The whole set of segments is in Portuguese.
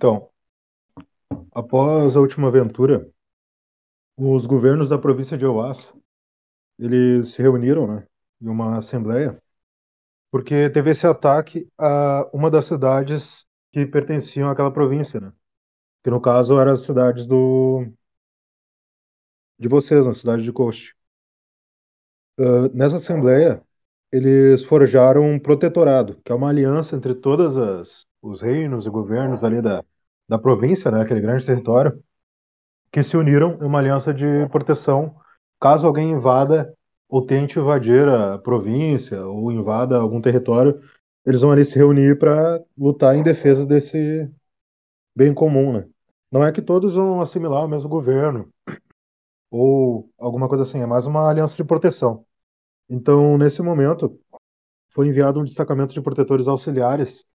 Então, após a última aventura, os governos da província de Oás, eles se reuniram, né, em uma assembleia, porque teve esse ataque a uma das cidades que pertenciam àquela província, né? Que no caso eram as cidades do de vocês, na cidade de Coast. Uh, nessa assembleia, eles forjaram um protetorado, que é uma aliança entre todas as os reinos e governos ali da, da província, né, aquele grande território, que se uniram em uma aliança de proteção caso alguém invada ou tente invadir a província ou invada algum território, eles vão ali se reunir para lutar em defesa desse bem comum, né? Não é que todos vão assimilar o mesmo governo ou alguma coisa assim, é mais uma aliança de proteção. Então, nesse momento, foi enviado um destacamento de protetores auxiliares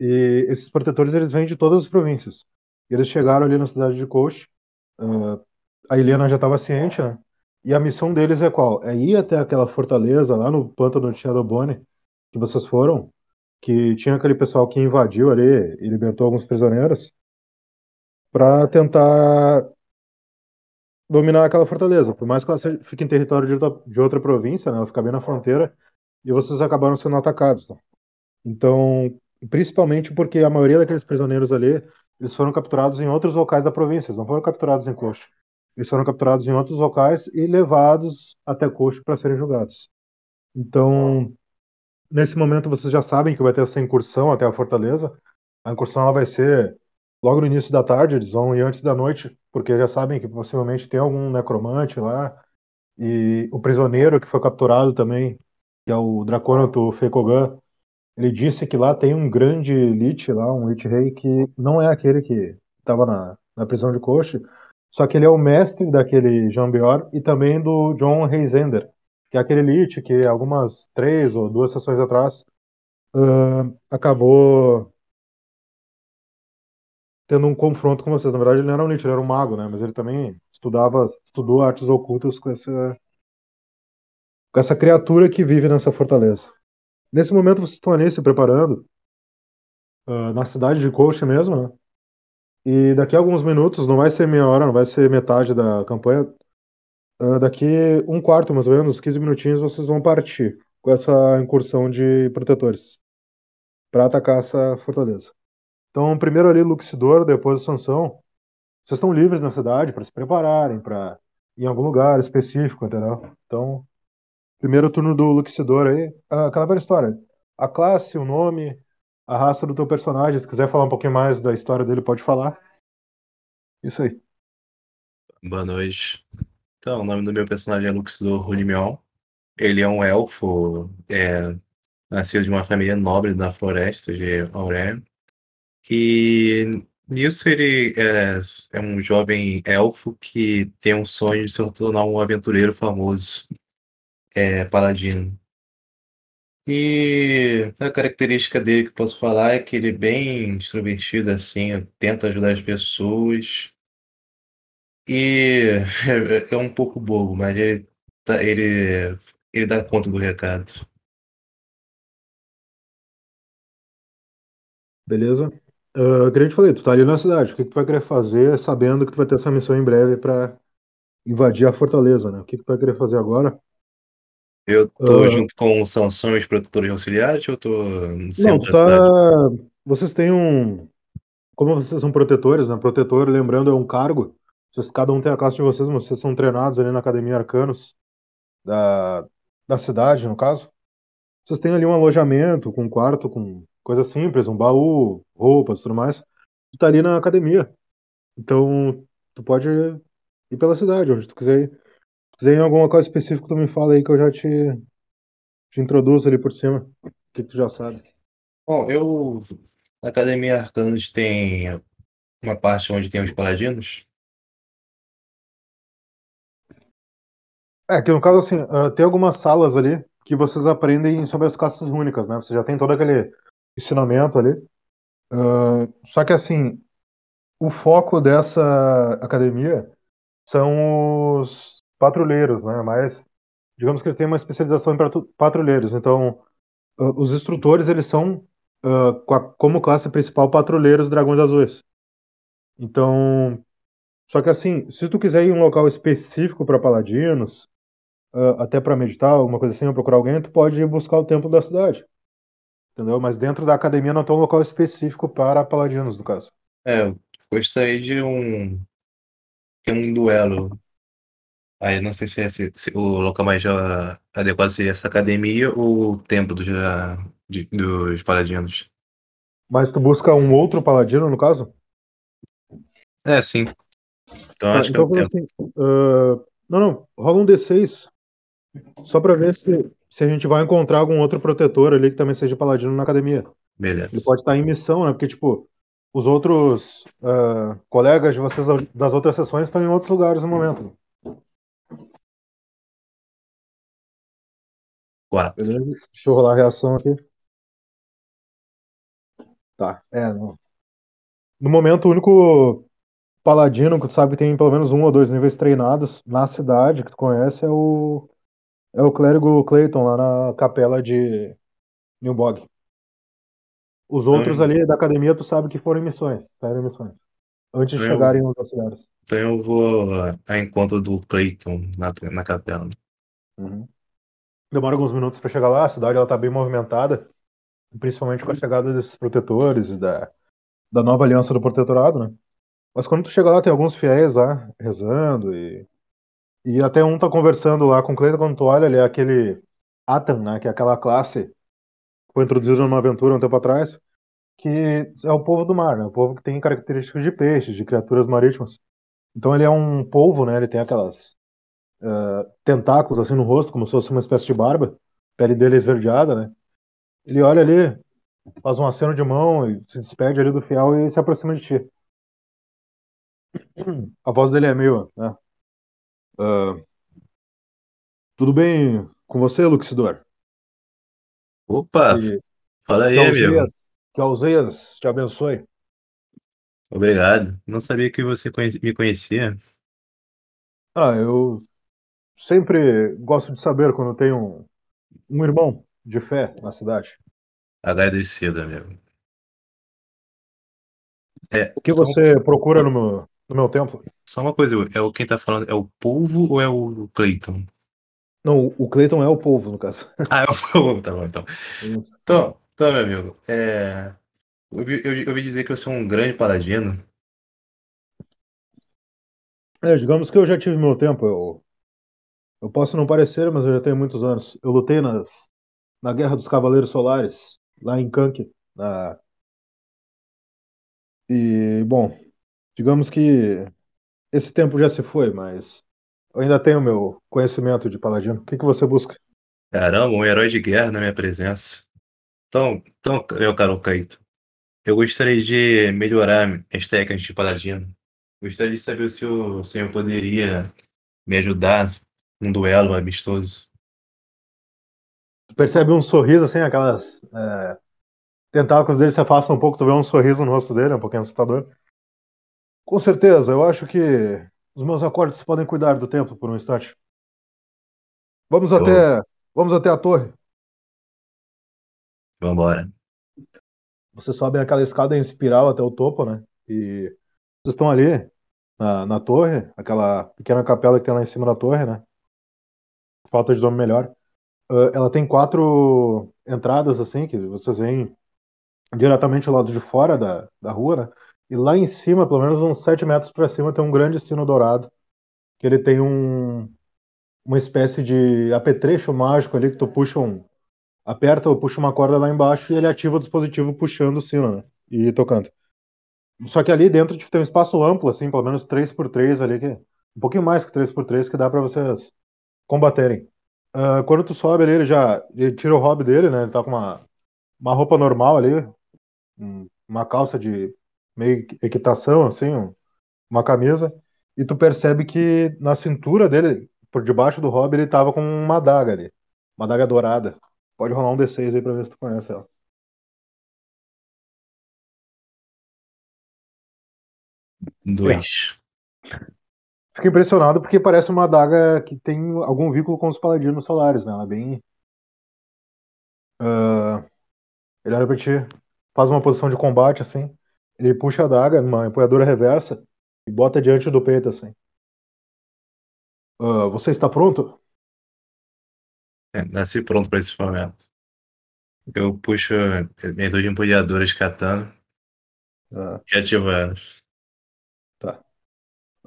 e esses protetores eles vêm de todas as províncias. Eles chegaram ali na cidade de Coach. Uh, a Helena já estava ciente, né? E a missão deles é qual? É ir até aquela fortaleza lá no pântano de Shadowbone que vocês foram, que tinha aquele pessoal que invadiu ali e libertou alguns prisioneiros, para tentar dominar aquela fortaleza. Por mais que ela fique em território de outra, de outra província, né? ela fica bem na fronteira, e vocês acabaram sendo atacados. Tá? Então, principalmente porque a maioria daqueles prisioneiros ali, eles foram capturados em outros locais da província, eles não foram capturados em Coxa. Eles foram capturados em outros locais e levados até Coxa para serem julgados. Então, nesse momento vocês já sabem que vai ter essa incursão até a fortaleza. A incursão ela vai ser logo no início da tarde, eles vão ir antes da noite, porque já sabem que possivelmente tem algum necromante lá. E o prisioneiro que foi capturado também, que é o Draconato Fekogan, ele disse que lá tem um grande Lich lá, um Lich Rei, que não é aquele que estava na, na prisão de Koshi, só que ele é o mestre daquele Jean Bior e também do John Reisender, que é aquele Lich que algumas três ou duas sessões atrás uh, acabou tendo um confronto com vocês. Na verdade, ele não era um Lich, ele era um mago, né? Mas ele também estudava, estudou artes ocultas com essa, com essa criatura que vive nessa fortaleza. Nesse momento vocês estão ali se preparando uh, na cidade de Coach mesmo, né? E daqui a alguns minutos, não vai ser meia hora, não vai ser metade da campanha. Uh, daqui um quarto, mais ou menos, 15 minutinhos, vocês vão partir com essa incursão de protetores para atacar essa fortaleza. Então, primeiro ali Luxidor, depois a Sansão. Vocês estão livres na cidade para se prepararem, para em algum lugar específico, entendeu? Então, Primeiro turno do Luxidor aí. Ah, aquela velha história. A classe, o nome, a raça do teu personagem. Se quiser falar um pouquinho mais da história dele, pode falar. Isso aí. Boa noite. Então, o nome do meu personagem é Luxidor Runimion. Ele é um elfo, é, nascido de uma família nobre da floresta de Aurélio. E nisso ele é, é um jovem elfo que tem um sonho de se tornar um aventureiro famoso é, paladino. E a característica dele que posso falar é que ele é bem extrovertido, assim, tenta ajudar as pessoas. E é, é um pouco bobo, mas ele, tá, ele, ele dá conta do recado. Beleza? Uh, que a gente falei, tu tá ali na cidade. O que, que tu vai querer fazer sabendo que tu vai ter essa missão em breve para invadir a fortaleza, né? O que, que tu vai querer fazer agora? Eu tô uh, junto com o Sansão e os produtores auxiliares ou tô no centro não, tá... Vocês têm um. Como vocês são protetores, né? Protetor, lembrando, é um cargo. Vocês, cada um tem a classe de vocês, mas vocês são treinados ali na Academia Arcanos da, da cidade, no caso. Vocês têm ali um alojamento com um quarto, com coisa simples, um baú, roupas tudo mais. Tu tá ali na academia. Então, tu pode ir pela cidade, onde tu quiser ir quiser em alguma coisa específica, tu me fala aí que eu já te, te introduzo ali por cima. O que, que tu já sabe? Bom, eu. Na Academia Arcanos tem uma parte onde tem os paladinos. É, que no caso, assim, uh, tem algumas salas ali que vocês aprendem sobre as classes únicas, né? Você já tem todo aquele ensinamento ali. Uh, só que, assim, o foco dessa academia são os patrulheiros, né? Mas digamos que eles têm uma especialização em patrulheiros. Então, uh, os instrutores eles são uh, como classe principal patrulheiros dragões azuis. Então, só que assim, se tu quiser ir em um local específico para paladinos, uh, até para meditar, alguma coisa assim, ou procurar alguém, tu pode ir buscar o templo da cidade. Entendeu? Mas dentro da academia não tem um local específico para paladinos, no caso. É, gostaria de um. ter um duelo. Aí não sei se, é, se, se o local mais uh, adequado seria essa academia ou o templo dos, uh, de, dos paladinos. Mas tu busca um outro paladino, no caso? É, sim. Então Tá, acho que é então o assim. uh, não, não. Rola um D6. Só pra ver se, se a gente vai encontrar algum outro protetor ali que também seja paladino na academia. Ele Beleza. pode estar em missão, né? Porque, tipo, os outros uh, colegas de vocês das outras sessões estão em outros lugares no momento. Quatro. Beleza? Deixa eu rolar a reação aqui. Tá, é. No, no momento, o único paladino que tu sabe que tem pelo menos um ou dois níveis treinados na cidade que tu conhece é o. É o clérigo Clayton lá na capela de Newbog. Os outros Então, ali da academia tu sabe que foram em missões, saíram missões. Antes de então eu, chegarem nos auxiliares. então eu vou a encontro do Clayton na, na capela. Uhum. Demora alguns minutos para chegar lá, a cidade ela tá bem movimentada, principalmente com a chegada desses protetores da, da nova aliança do protetorado, né? Mas quando tu chega lá, tem alguns fiéis lá rezando e, e até um tá conversando lá com o Cleiton, quando tu olha, ele é aquele Atan, né? Que é aquela classe que foi introduzida numa aventura um tempo atrás, que é o povo do mar, né? O povo que tem características de peixes, de criaturas marítimas. Então ele é um polvo, né? Ele tem aquelas uh, tentáculos assim no rosto, como se fosse uma espécie de barba. Pele dele é esverdeada, né? Ele olha ali, faz um aceno de mão e se despede ali do fiel e se aproxima de ti. A voz dele é meio, né? Uh, tudo bem com você, Luxidor? Opa, Que, fala aí. Alzeias, que Alzeias te abençoe. Obrigado. Não sabia que você me conhecia. Ah, eu sempre gosto de saber quando tem um, um irmão de fé na cidade. Agradecido, amigo. É, O que só, você procura no meu, no meu templo? só uma coisa, é o quem tá falando, é o Polvo ou é o Clayton? Não, o Clayton é o povo, no caso. Ah, é o Polvo, tá bom, então. Isso. Então, então, meu amigo, é, eu ouvi, eu, eu ouvi dizer que você é um grande paladino. É, digamos que eu já tive meu tempo. Eu, eu posso não parecer, mas eu já tenho muitos anos. Eu lutei nas, na Guerra dos Cavaleiros Solares, lá em Kank. Na... E, bom, digamos que esse tempo já se foi, mas eu ainda tenho meu conhecimento de paladino. O que que você busca? Caramba, um herói de guerra na minha presença. Então, então, meu caro Clayton, eu gostaria de melhorar as técnicas de paladino. Gostaria de saber se o senhor poderia me ajudar num duelo amistoso. Tu percebe um sorriso assim, aquelas é, tentáculos dele se afastam um pouco, tu vê um sorriso no rosto dele, é um pouquinho assustador. Com certeza, eu acho que os meus acordes podem cuidar do templo por um instante. Vamos Eu, até, vamos até a torre. vambora. Você sobe aquela escada em espiral até o topo, né? E vocês estão ali na, na torre, aquela pequena capela que tem lá em cima da torre, né? Falta de nome melhor. Ah, ela tem quatro entradas, assim, que vocês veem diretamente do lado de fora da, da rua, né? E lá em cima, pelo menos uns sete metros para cima, tem um grande sino dourado, que ele tem um, uma espécie de apetrecho mágico ali que tu puxa um, aperta ou puxa uma corda lá embaixo e ele ativa o dispositivo puxando o sino, né? E tocando. Só que ali dentro tipo, tem um espaço amplo, assim, pelo menos 3x3 ali, que, um pouquinho mais que 3x3, que dá para vocês combaterem. Ah, quando tu sobe ali, ele já ele tira o hobby dele, né? Ele tá com uma, uma roupa normal ali, um- uma calça de meio equitação, assim, um- uma camisa, e tu percebe que na cintura dele, por debaixo do hobby, ele tava com uma adaga ali, uma adaga dourada. Pode rolar um D6 aí pra ver se tu conhece ela. É, Fico impressionado porque parece uma adaga que tem algum vínculo com os paladinos solares, né? Ela é bem. ah, ele olha pra ti, faz uma posição de combate assim, Ele puxa a adaga numa empunhadura reversa e bota diante do peito assim. "Ah, você está pronto? É, nasci pronto pra esse momento. Eu puxo minhas duas empunhaduras de katana Ah, e ativo elas.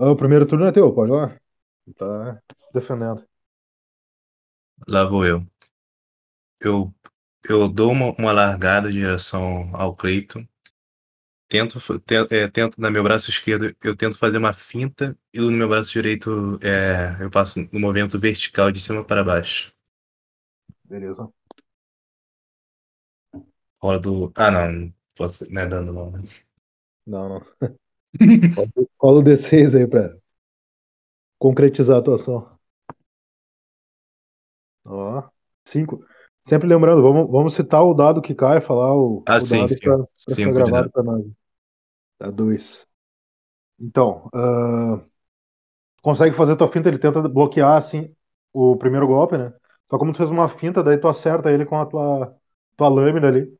Ah, o primeiro turno é teu, pode lá. Tá se defendendo. Lá vou eu. Eu, eu dou uma, uma largada em direção ao Cleiton. Tento, fa- te- é, tento, no meu braço esquerdo, eu tento fazer uma finta e no meu braço direito é, eu passo no movimento vertical de cima para baixo. Beleza. Rola do. Ah, não. Não posso, não é dano, não. né? Não, não. Rola o D6 aí pra concretizar a atuação. Ó, 5. Sempre lembrando, vamos, vamos citar o dado que cai, falar o, Ah, o sim, dado sim. pra, pra Sim, gravado pra nós. Dá 2. Então, ah, consegue fazer tua finta, ele tenta bloquear assim o primeiro golpe, né? Só como tu fez uma finta, daí tu acerta ele com a tua, tua lâmina ali.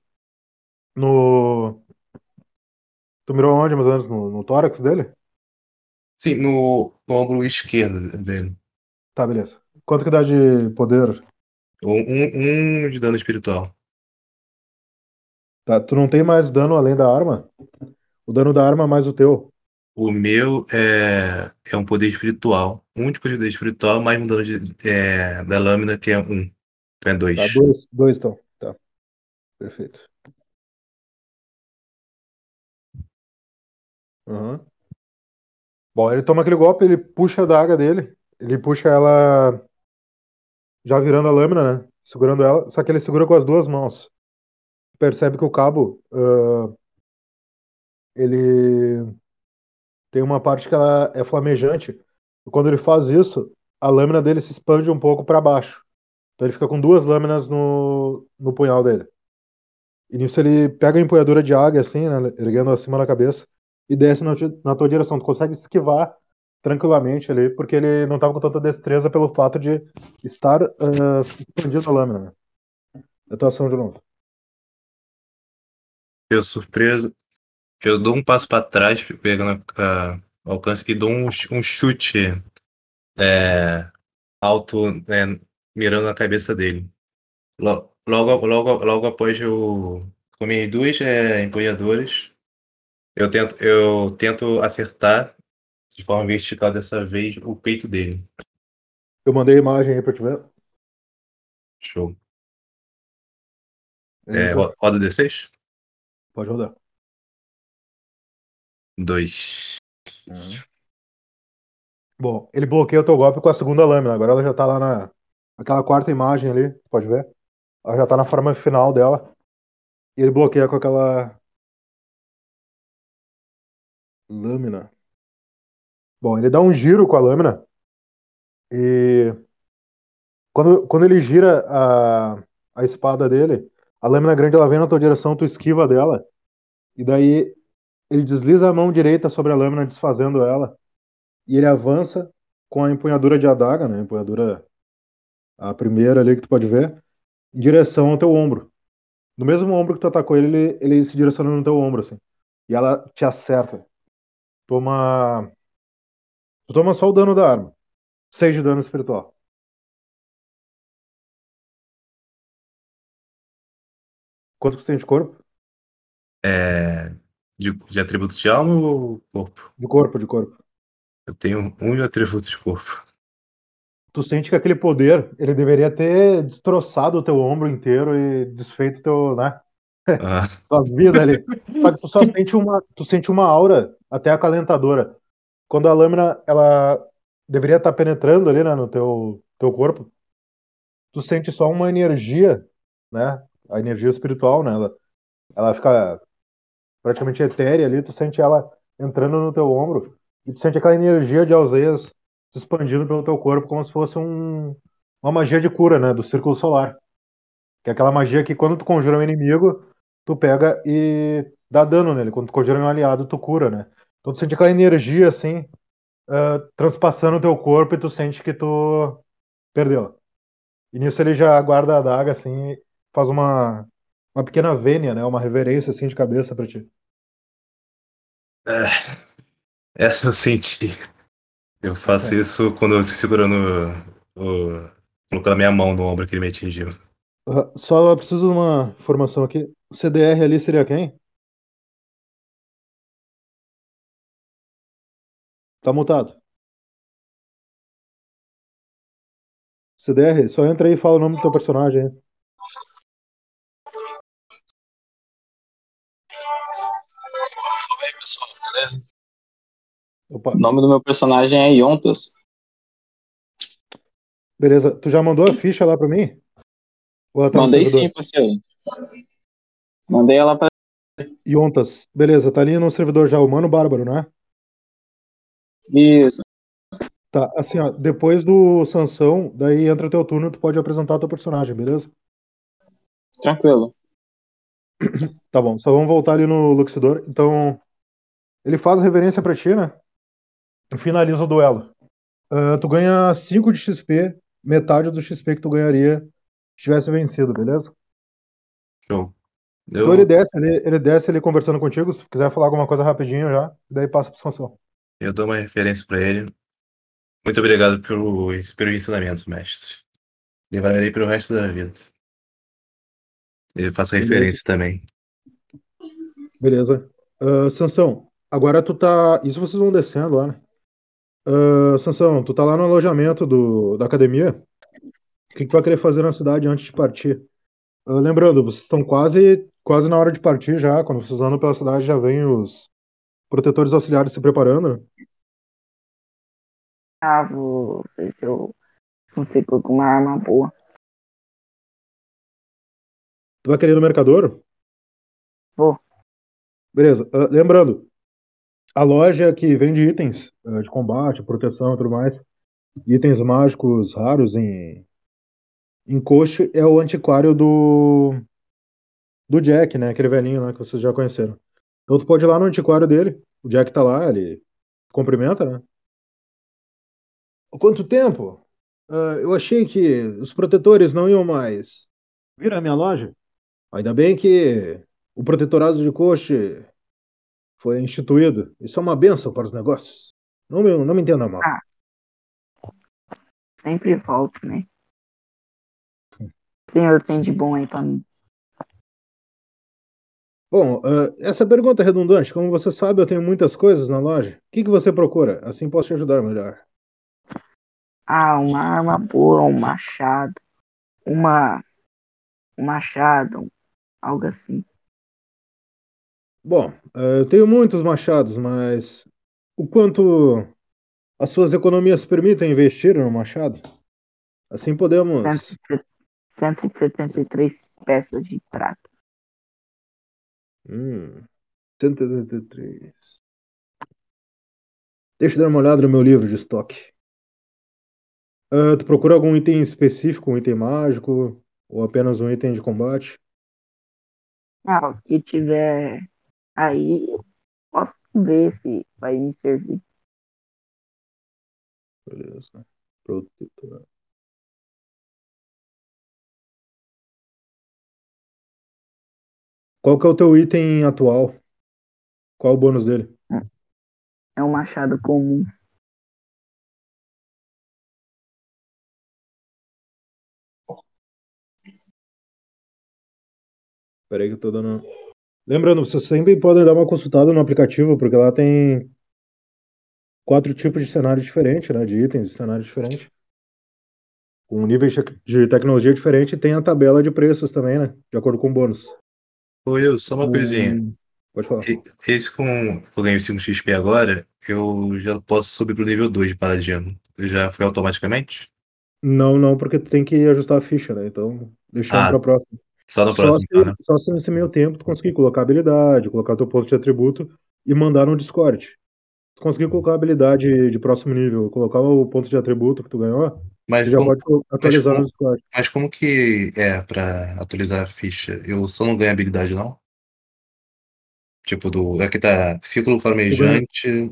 No. Tu mirou onde, mais ou menos? No, no tórax dele? Sim, no, no ombro esquerdo dele. Tá, beleza. Quanto que dá de poder? Um, um, de dano espiritual. Tá, tu não tem mais dano além da arma? O dano da arma mais o teu. O meu é, é um poder espiritual. Um de poder espiritual, mais um dano de, é, da lâmina, que é um. Então é dois. Tá, dois, dois então. Tá. Perfeito. Aham. Bom, ele toma aquele golpe, ele puxa a daga dele. Ele puxa ela já virando a lâmina, né? Segurando ela. Só que ele segura com as duas mãos. Percebe que o cabo, ah, ele tem uma parte que ela é flamejante. E quando ele faz isso, a lâmina dele se expande um pouco para baixo. Então ele fica com duas lâminas no, no punhal dele. E nisso ele pega a empunhadura de águia, assim, né, erguendo acima da cabeça, e desce na, na tua direção. Tu consegue esquivar tranquilamente ali, porque ele não tava com tanta destreza pelo fato de estar ah, expandindo a lâmina. Né? Atuação de novo. Eu surpreso. Eu dou um passo para trás, pegando a alcance, e dou um, um chute é, alto, é, mirando na cabeça dele. Lo- Logo, logo, logo após eu. Com minhas duas é, eu tento, eu tento acertar de forma vertical dessa vez o peito dele. Eu mandei a imagem aí pra te ver. Show. É, roda D6? Pode rodar. Dois. Bom, ele bloqueia o teu golpe com a segunda lâmina. Agora ela já tá lá na. Aquela quarta imagem ali, pode ver? Ela já tá na forma final dela. E ele bloqueia com aquela. Lâmina. Bom, ele dá um giro com a lâmina. E. Quando, quando ele gira a, a espada dele, a lâmina grande ela vem na tua direção, tu esquiva dela. E daí ele desliza a mão direita sobre a lâmina, desfazendo ela. E ele avança com a empunhadura de adaga, né? A empunhadura. A primeira ali que tu pode ver, em direção ao teu ombro. No mesmo ombro que tu atacou ele, ele, ele se direciona no teu ombro, assim. E ela te acerta. Toma. Tu toma só o dano da arma. 6 de dano espiritual. Quanto que você tem de corpo? É, de, de atributo de alma ou corpo? De corpo, de corpo. Eu tenho um de atributo de corpo. Tu sente que aquele poder, ele deveria ter destroçado o teu ombro inteiro e desfeito teu, né? Ah, Tua vida ali. Tu só sente uma, tu sente uma aura até acalentadora. Quando a lâmina, ela deveria estar penetrando ali, né, no teu, teu corpo, tu sente só uma energia, né? A energia espiritual, né? Ela, ela fica praticamente etérea ali, tu sente ela entrando no teu ombro e tu sente aquela energia de alzeias se expandindo pelo teu corpo como se fosse um, uma magia de cura, né? Do círculo solar. Que é aquela magia que quando tu conjura um inimigo, tu pega e dá dano nele. Quando tu conjura um aliado, tu cura, né? Então tu sente aquela energia assim, ah, transpassando o teu corpo e tu sente que tu perdeu. E nisso ele já guarda a adaga assim, e faz uma, uma pequena vênia, né? Uma reverência assim de cabeça pra ti. É, essa eu senti. Eu faço É. isso quando eu segurando o. colocando a minha mão no ombro que ele me atingiu. Ah, Só preciso de uma informação aqui. CDR ali seria quem? Tá mutado. CDR, só entra aí e fala o nome do teu personagem. aí. Salve aí, pessoal, beleza? Opa, O nome do meu personagem é Yontas. beleza. Tu já mandou a ficha lá pra mim? Tá Mandei sim, parceiro. Mandei ela pra. Yontas. Beleza, tá ali no servidor já, o Mano Bárbaro, né? Isso. Tá, assim, ó, depois do Sansão, daí entra o teu turno, tu pode apresentar o teu personagem, beleza? Tranquilo. Tá bom, só vamos voltar ali no Luxidor. Então, ele faz reverência pra ti, né? E finaliza o duelo. Ah, tu ganha 5 de XP, metade do XP que tu ganharia se tivesse vencido, beleza? Show. Então ele Eu, desce ali, ele desce ali conversando contigo, se quiser falar alguma coisa rapidinho já, daí passa pro Sansão. eu dou uma referência pra ele. Muito obrigado pelo, pelo ensinamento, mestre. Levarei pelo resto da vida. Eu faço Beleza. referência também. Beleza. Ah, Sansão, agora tu tá. Isso vocês vão descendo lá, né? Ah, Sansão, tu tá lá no alojamento do, da academia. O que, que tu vai querer fazer na cidade antes de partir? Ah, lembrando, vocês estão quase, quase na hora de partir já. Quando vocês andam pela cidade, já vem os protetores auxiliares se preparando. Ah, vou ver se eu consigo alguma arma boa. Tu vai querer ir no mercador? Vou. Beleza. Ah, lembrando, a loja que vende itens ah, de combate, proteção e tudo mais, itens mágicos raros em, em coche, é o antiquário do, do Jack, né? Aquele velhinho lá que vocês já conheceram. Então tu pode ir lá no antiquário dele, o Jack tá lá, ele cumprimenta, né? Há quanto tempo? Ah, eu achei que os protetores não iam mais vir à minha loja. Ainda bem que o protetorado de coche foi instituído. Isso é uma benção para os negócios. Não me, não me entenda mal. Ah. Sempre volto, né? O senhor tem de bom aí pra mim? Bom, ah, essa pergunta é redundante. Como você sabe, eu tenho muitas coisas na loja. O que, que você procura? Assim posso te ajudar melhor. Ah, uma arma boa, um machado. Uma. Um machado, algo assim. Bom, ah, eu tenho muitos machados, mas o quanto as suas economias permitem investir no machado? Assim podemos. 173 peças de prata. Hum, 183. Deixa eu dar uma olhada no meu livro de estoque. Ah, tu procura algum item específico, um item mágico, ou apenas um item de combate? Ah, o que tiver aí, posso ver se vai me servir. Beleza. Protetor. Qual que é o teu item atual? Qual o bônus dele? É um machado comum. Pera aí que eu tô dando. Lembrando, vocês sempre podem dar uma consultada no aplicativo, porque lá tem quatro tipos de cenário diferentes, né? De itens de cenário diferente. Com níveis de tecnologia diferente e tem a tabela de preços também, né? De acordo com o bônus. Ô, eu, só uma coisinha. Hum, Pode falar. E- Esse com que eu ganhei 5 XP agora, eu já posso subir pro nível 2 de paladino. Já foi automaticamente? Não, não, porque tu tem que ajustar a ficha, né? Então, deixando Ah, pra próxima. Só no Só próximo, se, então, né? só se nesse meio tempo tu conseguir colocar habilidade, colocar teu ponto de atributo e mandar no Discord. Se tu conseguir colocar a habilidade de próximo nível, colocar o ponto de atributo que tu ganhou, Mas já como, pode atualizar como- no Discord. mas como que é pra atualizar a ficha? Eu só não ganho habilidade, não? Tipo, do. Aqui tá círculo flamejante.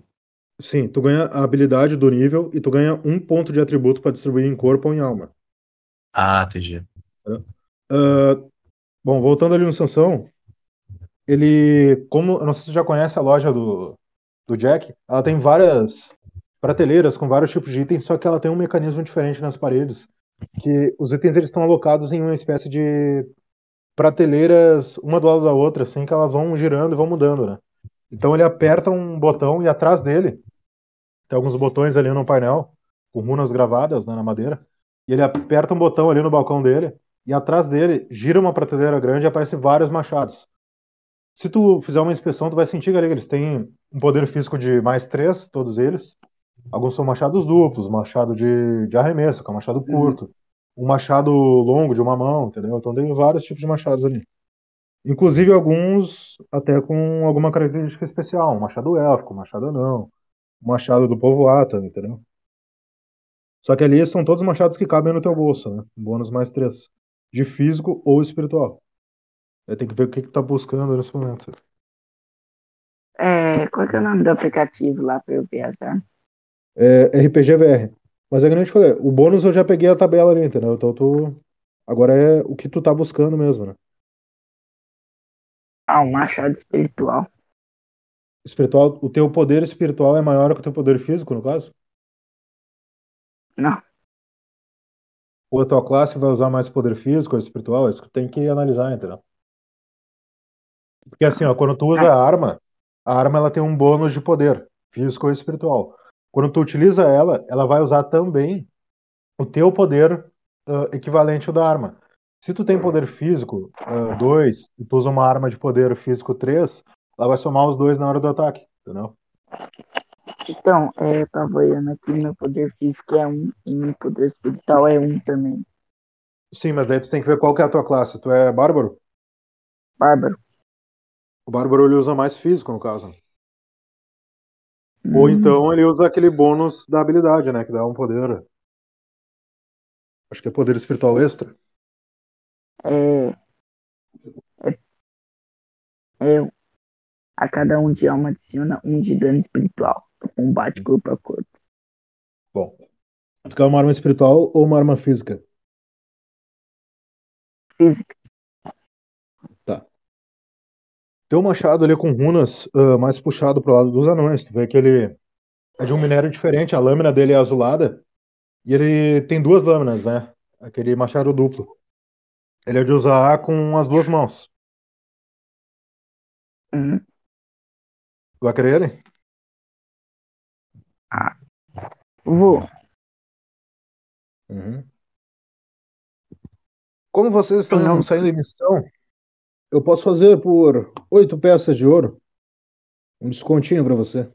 Sim, tu ganha a habilidade do nível e tu ganha um ponto de atributo pra distribuir em corpo ou em alma. Ah, entendi. Ah, bom, voltando ali no Sansão, ele, como, eu não sei se você já conhece a loja do, do Jack, ela tem várias prateleiras com vários tipos de itens, só que ela tem um mecanismo diferente nas paredes, que os itens eles estão alocados em uma espécie de prateleiras uma do lado da outra, assim, que elas vão girando e vão mudando, né? Então ele aperta um botão e atrás dele tem alguns botões ali no painel com runas gravadas né, na madeira. E ele aperta um botão ali no balcão dele e atrás dele gira uma prateleira grande e aparecem vários machados. Se tu fizer uma inspeção, tu vai sentir ali que eles têm um poder físico de mais três, todos eles. Alguns são machados duplos, machado de, de arremesso, que é um machado curto, um machado longo de uma mão, entendeu? Então tem vários tipos de machados ali. Inclusive alguns até com alguma característica especial, um machado élfico, um machado não, um machado do povo Ata, entendeu? Só que ali são todos machados que cabem no teu bolso, né? Bônus mais três. De físico ou espiritual. Aí tem que ver o que, que tá buscando nesse momento. É, qual que é o nome do aplicativo lá pra eu ver as armas? É RPG VR. Mas é que nem eu te falei, o bônus eu já peguei a tabela ali, entendeu? Então tu. Agora é o que tu tá buscando mesmo, né? Ah, um machado espiritual. Espiritual, o teu poder espiritual é maior que o teu poder físico, no caso? Não. Ou a tua classe vai usar mais poder físico ou espiritual? Isso que tem que analisar, entendeu? Porque assim, ó, quando tu usa a arma, a arma ela tem um bônus de poder, físico ou espiritual. Quando tu utiliza ela, ela vai usar também o teu poder ah, equivalente ao da arma. Se tu tem poder físico 2 e tu usa uma arma de poder físico 3, ela vai somar os dois na hora do ataque, entendeu? Então, é, eu tava olhando aqui, meu poder físico é um e meu poder espiritual é um também. Sim, mas daí tu tem que ver qual que é a tua classe. Tu é bárbaro? Bárbaro. O bárbaro ele usa mais físico, no caso. Ou Hum, então ele usa aquele bônus da habilidade, né? Que dá um poder. Acho que é poder espiritual extra. É, é, é, a cada um de alma adiciona um de dano espiritual. Combate corpo a corpo. Bom. Tu quer uma arma espiritual ou uma arma física? Física. Tem um machado ali com runas ah, mais puxado pro lado dos anões. Tu vê que ele é de um minério diferente, a lâmina dele é azulada. E ele tem duas lâminas, né? Aquele machado duplo. Ele é de usar com as duas mãos. Hum, Tu vai querer ele? vou. Uhum. Como vocês estão um- saindo em missão, eu posso fazer por oito peças de ouro. Um descontinho pra você.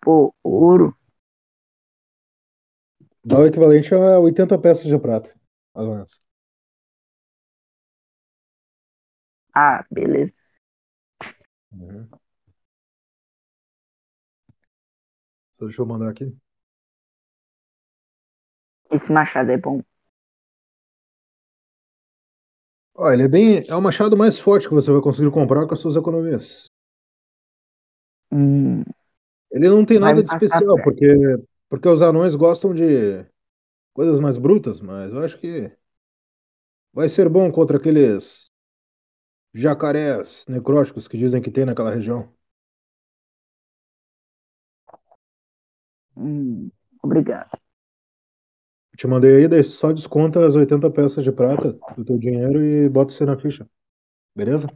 Pô, ouro. Dá o equivalente a 80 peças de prata. Mais ou menos. Ah, beleza. Uhum. Deixa eu mandar aqui. Esse machado é bom. Ele é bem. É o machado mais forte que você vai conseguir comprar com as suas economias. Hum, Ele não tem nada de especial, perto. porque, porque os anões gostam de coisas mais brutas, mas eu acho que vai ser bom contra aqueles jacarés necróticos que dizem que tem naquela região. hum, obrigado. Te mandei aí, daí só desconta as 80 peças de prata do teu dinheiro e bota você na ficha. Beleza?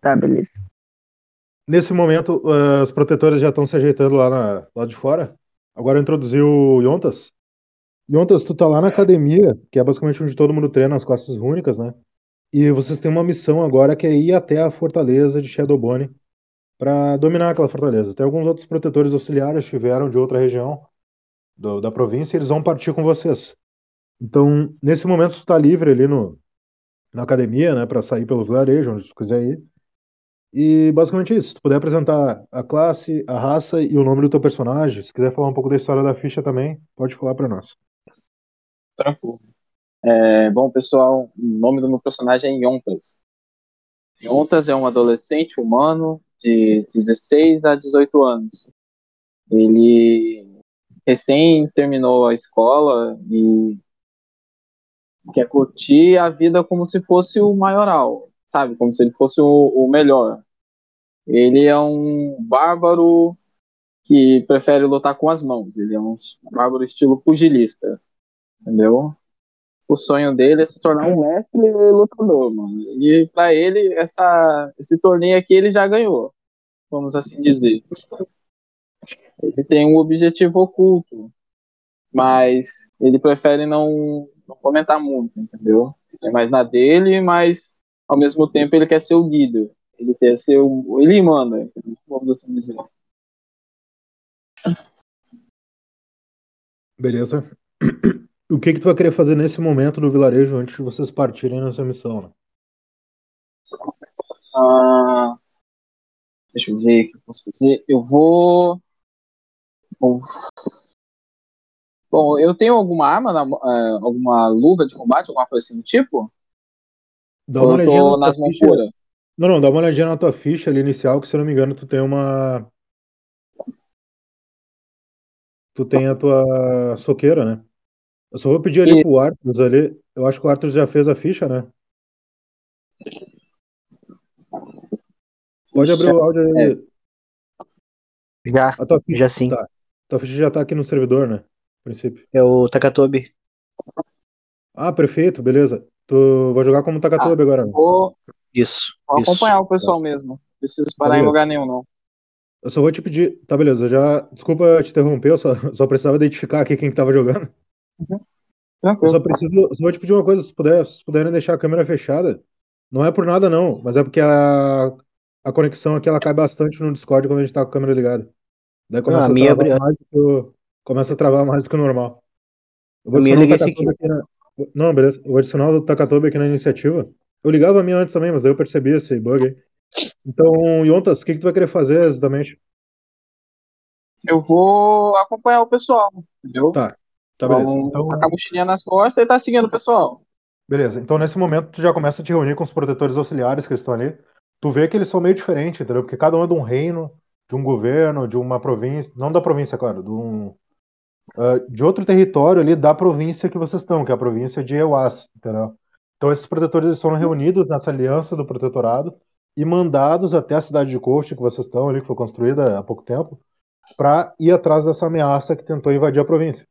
Tá, beleza. Nesse momento, eh, os protetores já estão se ajeitando lá, na, lá de fora. Agora introduziu o Yontas. Yontas, tu tá lá na academia, que é basicamente onde todo mundo treina as classes rúnicas, né? E vocês têm uma missão agora que é ir até a fortaleza de Shadowbone para dominar aquela fortaleza. Tem alguns outros protetores auxiliares que vieram de outra região do- da província eles vão partir com vocês. Então, nesse momento, tu tá livre ali no, na academia, né, para sair pelo vilarejo, onde tu quiser ir. E basicamente isso. Se tu puder apresentar a classe, a raça e o nome do teu personagem, se quiser falar um pouco da história da ficha também, pode falar para nós. Tranquilo. É, bom, pessoal, o nome do meu personagem é Yontas. Yontas é um adolescente humano de 16 a 18 anos. Ele recém terminou a escola e quer curtir a vida como se fosse o maioral, sabe? Como se ele fosse o, o melhor. Ele é um bárbaro que prefere lutar com as mãos. Ele é um bárbaro estilo pugilista. Entendeu? O sonho dele é se tornar um mestre lutador, mano. E pra ele, essa, esse torneio aqui ele já ganhou. Vamos assim dizer. Ele tem um objetivo oculto. Mas ele prefere não, não comentar muito, entendeu? É mais na dele, mas ao mesmo tempo ele quer ser o líder. Ele quer ser o. Ele manda, entendeu? vamos assim dizer. Beleza. O que que tu vai querer fazer nesse momento do vilarejo antes de vocês partirem nessa missão, né? Ah, deixa eu ver o que eu posso fazer. Eu vou. Bom, Bom, eu tenho alguma arma, na, eh, alguma luva de combate, alguma coisa assim do tipo? Dá uma olhadinha na nas mãos ficha. Não, não, dá uma olhadinha na tua ficha ali inicial, que se eu não me engano, tu tem uma. Tu tem a tua soqueira, né? Eu só vou pedir ali E- pro Arthur ali. Eu acho que o Arthur já fez a ficha, né? Pode abrir o áudio É. aí. Já, A tua ficha, já sim. tá. Ficha já tá aqui no servidor, né? A princípio. É o Takatobi. Ah, perfeito, beleza. Tu vai jogar como Takatobi agora, né? Vou, Isso. vou isso. acompanhar o pessoal mesmo. Não preciso parar em beleza. lugar nenhum, não. Eu só vou te pedir. Tá, beleza. eu Já. Desculpa te interromper, eu só, só precisava identificar aqui quem que tava jogando. Eu Tranquilo. só preciso. eu Só vou te pedir uma coisa, se puder, se puderem deixar a câmera fechada. Não é por nada, não, mas é porque a, a conexão aqui ela cai bastante no Discord quando a gente tá com a câmera ligada. Daí começa a a, minha travar mais do que o, começa a travar mais do que o normal. Eu A minha o liguei aqui na, Não, beleza. Eu vou adicionar o Takatobi aqui na iniciativa. Eu ligava a minha antes também, mas daí eu percebi esse bug aí. Então, Yontas, o que, que tu vai querer fazer exatamente? Eu vou acompanhar o pessoal, entendeu? Tá, tá beleza. Então, Então, tá com a mochilinha nas costas e tá seguindo o pessoal. Beleza, então nesse momento tu já começa a te reunir com os protetores auxiliares que estão ali. Tu vê que eles são meio diferentes, entendeu? Porque cada um é de um reino, de um governo, de uma província, não da província, claro, de um ah, de outro território ali da província que vocês estão, que é a província de Ewas, entendeu? Então esses protetores foram reunidos nessa aliança do protetorado e mandados até a cidade de Coast que vocês estão ali, que foi construída há pouco tempo, para ir atrás dessa ameaça que tentou invadir a província.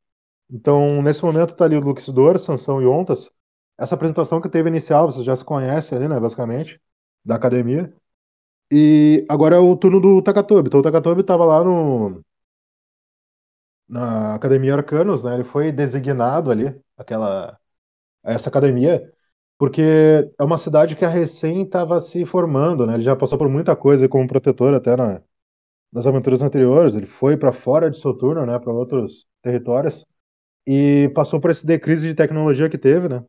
Então, nesse momento tá ali o Luxidor, Sansão e Ontas, essa apresentação que teve inicial, vocês já se conhecem ali, né, basicamente, da academia. E agora é o turno do Takatobi. Então o Takatobi estava lá no na Academia Arcanos, né? Ele foi designado ali, aquela essa academia, porque é uma cidade que a recém estava se formando, né? Ele já passou por muita coisa como protetor até na, nas aventuras anteriores. Ele foi para fora de Soturno, né? Para outros territórios e passou por esse decrise de tecnologia que teve, né?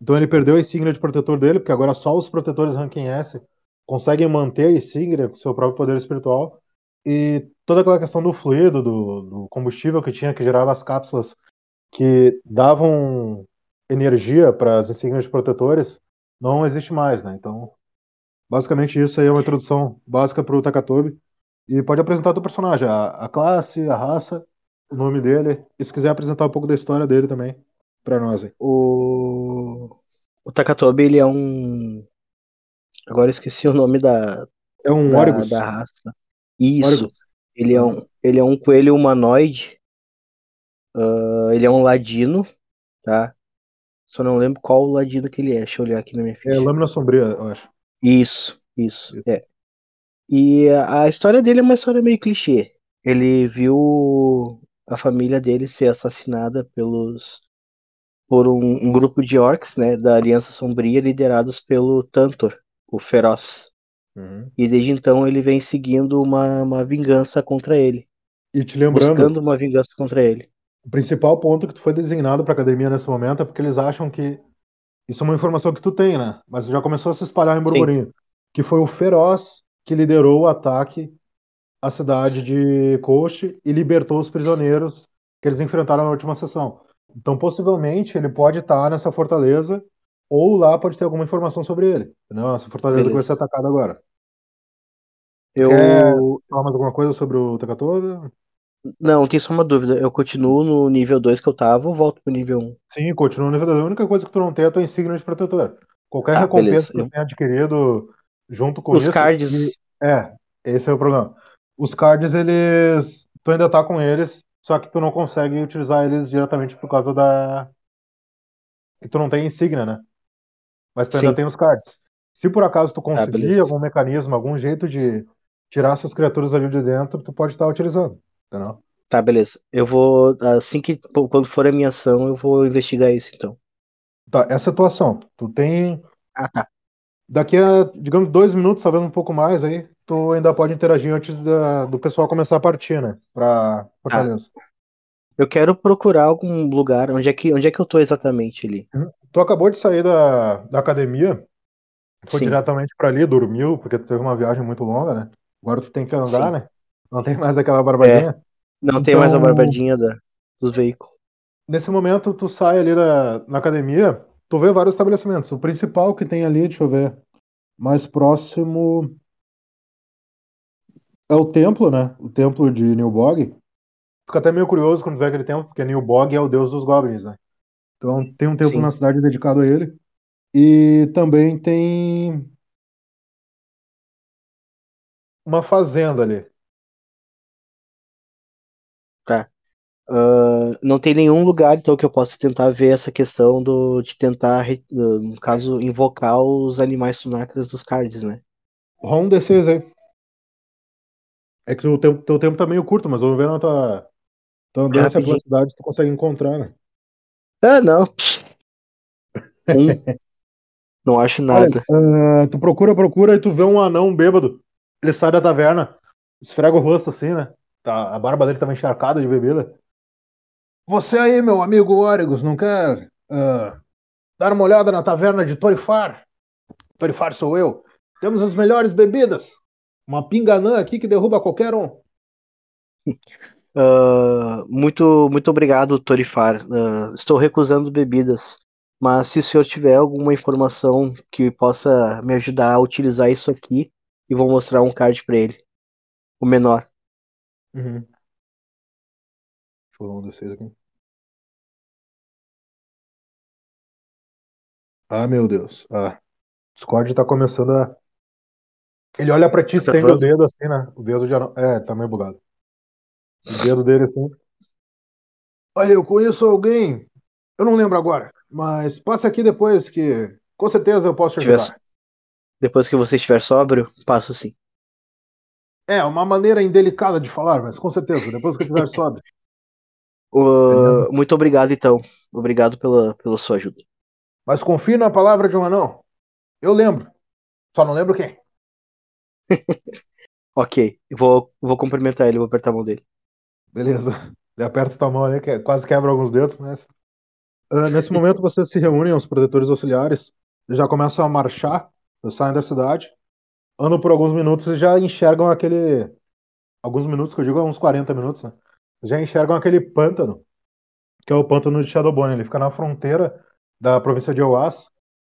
Então ele perdeu a insígnia de protetor dele, porque agora só os protetores ranking S conseguem manter a insígnia com seu próprio poder espiritual. E toda aquela questão do fluido, do, do combustível que tinha, que gerava as cápsulas que davam energia para as insígnias protetores, não existe mais, né? Então, basicamente isso aí é uma introdução básica para o Takatobi. E pode apresentar o personagem, a, a classe, a raça, o nome dele, e se quiser apresentar um pouco da história dele também para nós. O, o Takatobi, ele é um. Agora eu esqueci o nome da, É um da, da raça. Isso. Ele é um, ele é um coelho humanoide. Ah, ele é um ladino, tá? Só não lembro qual o ladino que ele é. Deixa eu olhar aqui na minha É ficha. Lâmina Sombria, eu acho. Isso, isso, Isso. é. E a a história dele é uma história meio clichê. Ele viu a família dele ser assassinada pelos por um, um grupo de orcs, né, da Aliança Sombria, liderados pelo Tantor, o Feroz. Uhum. E desde então ele vem seguindo uma, uma vingança contra ele, E te lembrando, buscando uma vingança contra ele. o principal ponto que tu foi designado para academia nesse momento é porque eles acham que isso é uma informação que tu tem, né? Mas já começou a se espalhar em burburinho, que foi o Feroz que liderou o ataque à cidade de Coast e libertou os prisioneiros que eles enfrentaram na última sessão. Então, possivelmente, ele pode estar nessa fortaleza ou lá pode ter alguma informação sobre ele. Entendeu? Essa fortaleza que vai Beleza. ser atacada agora. Eu Quer- Falar mais alguma coisa sobre o Takatobi? não, tem só uma dúvida. Eu continuo no nível 2 que eu tava ou volto pro nível 1? Sim, continua no nível 2. A única coisa que tu não tem é a tua insígnia de protetor. Qualquer Tá, recompensa beleza. que tu tenha adquirido junto com Os isso. cards, É, esse é o problema. Os cards, eles. Tu ainda tá com eles, só que tu não consegue utilizar eles diretamente por causa da. Que tu não tem insígnia, né? Mas tu ainda tem os cards. Se por acaso tu conseguir beleza. algum mecanismo, algum jeito de tirar essas criaturas ali de dentro, tu pode estar utilizando. Entendeu? Tá, beleza. Eu vou. Assim que. Quando for a minha ação, eu vou investigar isso então. Tá, essa é a tua ação. Tu tem. Ah, tá. Daqui a, digamos, dois minutos, talvez um pouco mais aí, tu ainda pode interagir antes da- do pessoal começar a partir, né? Pra Fortaleza. Eu quero procurar algum lugar. Onde é que, onde é que eu tô exatamente ali? Tu acabou de sair da, da academia, foi Sim. diretamente pra ali, dormiu, porque tu teve uma viagem muito longa, né? Agora tu tem que andar, Sim. né? Não tem mais aquela barbadinha. Não tem mais a Então- barbadinha da, dos veículos. Nesse momento, tu sai ali da, na academia, tu vê vários estabelecimentos. O principal que tem ali, deixa eu ver, mais próximo é o templo, né? O templo de Nilbog. Fica até meio curioso quando vê aquele templo, porque Nilbog é o deus dos goblins, né? Então tem um templo Sim. na cidade dedicado a ele. E também tem uma fazenda ali. Ah, não tem nenhum lugar, então, que eu possa tentar ver essa questão do, de tentar, no caso, invocar os animais sunacras dos cards, né? Rola um D6 aí. É que o teu, teu tempo tá meio curto, mas vamos ver na tua, tua andância pela cidade se tu consegue encontrar, né? Ah, não. Um. Não acho nada. Olha, ah, tu procura, procura e tu vê um anão bêbado. Ele sai da taverna, esfrega o rosto assim, né? Tá, a barba dele tava encharcada de bebida. Você aí, meu amigo Oregus, não quer ah, dar uma olhada na taverna de Torifar? Torifar sou eu. Temos as melhores bebidas. Uma pinganã aqui que derruba qualquer um. Ah, muito, muito obrigado, Torifar. Ah, estou recusando bebidas. Mas se o senhor tiver alguma informação que possa me ajudar a utilizar isso aqui, e vou mostrar um card pra ele. O menor. Uhum. Deixa eu rolar um D6 aqui. Ah, meu Deus. Ah, o Discord tá começando a. Ele olha pra ti, Tá estende o travando? dedo assim, né? O dedo já não. É, tá meio bugado. O dedo dele assim. Olha, eu conheço alguém. Eu não lembro agora. Mas passa aqui depois que com certeza eu posso te Tivesse- ajudar. Depois que você estiver sóbrio, passo sim. É, uma maneira indelicada de falar, mas com certeza, depois que eu estiver sóbrio. Muito obrigado, então. Obrigado pela, pela sua ajuda. Mas confie na palavra de um anão. Eu lembro. Só não lembro quem. Ok, vou, vou cumprimentar ele, vou apertar a mão dele. Beleza. Ele aperta tua mão ali, que quase quebra alguns dedos, mas. Ah, nesse momento vocês se reúnem, os protetores auxiliares, já começam a marchar, saem da cidade, andam por alguns minutos e já enxergam aquele. Alguns minutos, que eu digo, uns 40 minutos, né? Já enxergam aquele pântano, que é o pântano de Shadowbone. Ele fica na fronteira da província de Euaz.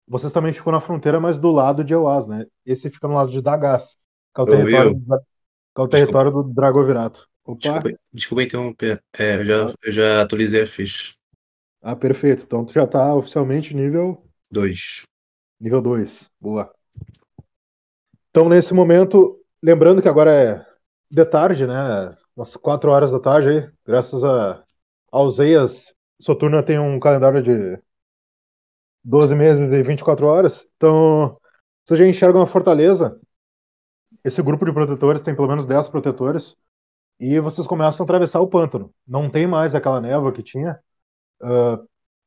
Vocês também ficam na fronteira, mas do lado de Euaz, né? Esse fica no lado de Dagas, que é o Ô, território, Will. do, que é o território do Dragovirato. Opa! Desculpa, desculpa interromper. É, eu já, eu já atualizei a ficha. Ah, perfeito. Então tu já tá oficialmente nível 2. nível 2. Boa. Então, nesse momento, lembrando que agora é de tarde, né? Umas 4 horas da tarde aí, graças a aos Eias, Soturna tem um calendário de 12 meses e 24 horas. Então, vocês já enxergam a fortaleza. Esse grupo de protetores tem pelo menos 10 protetores. E vocês começam a atravessar o pântano. Não tem mais aquela névoa que tinha. Ah,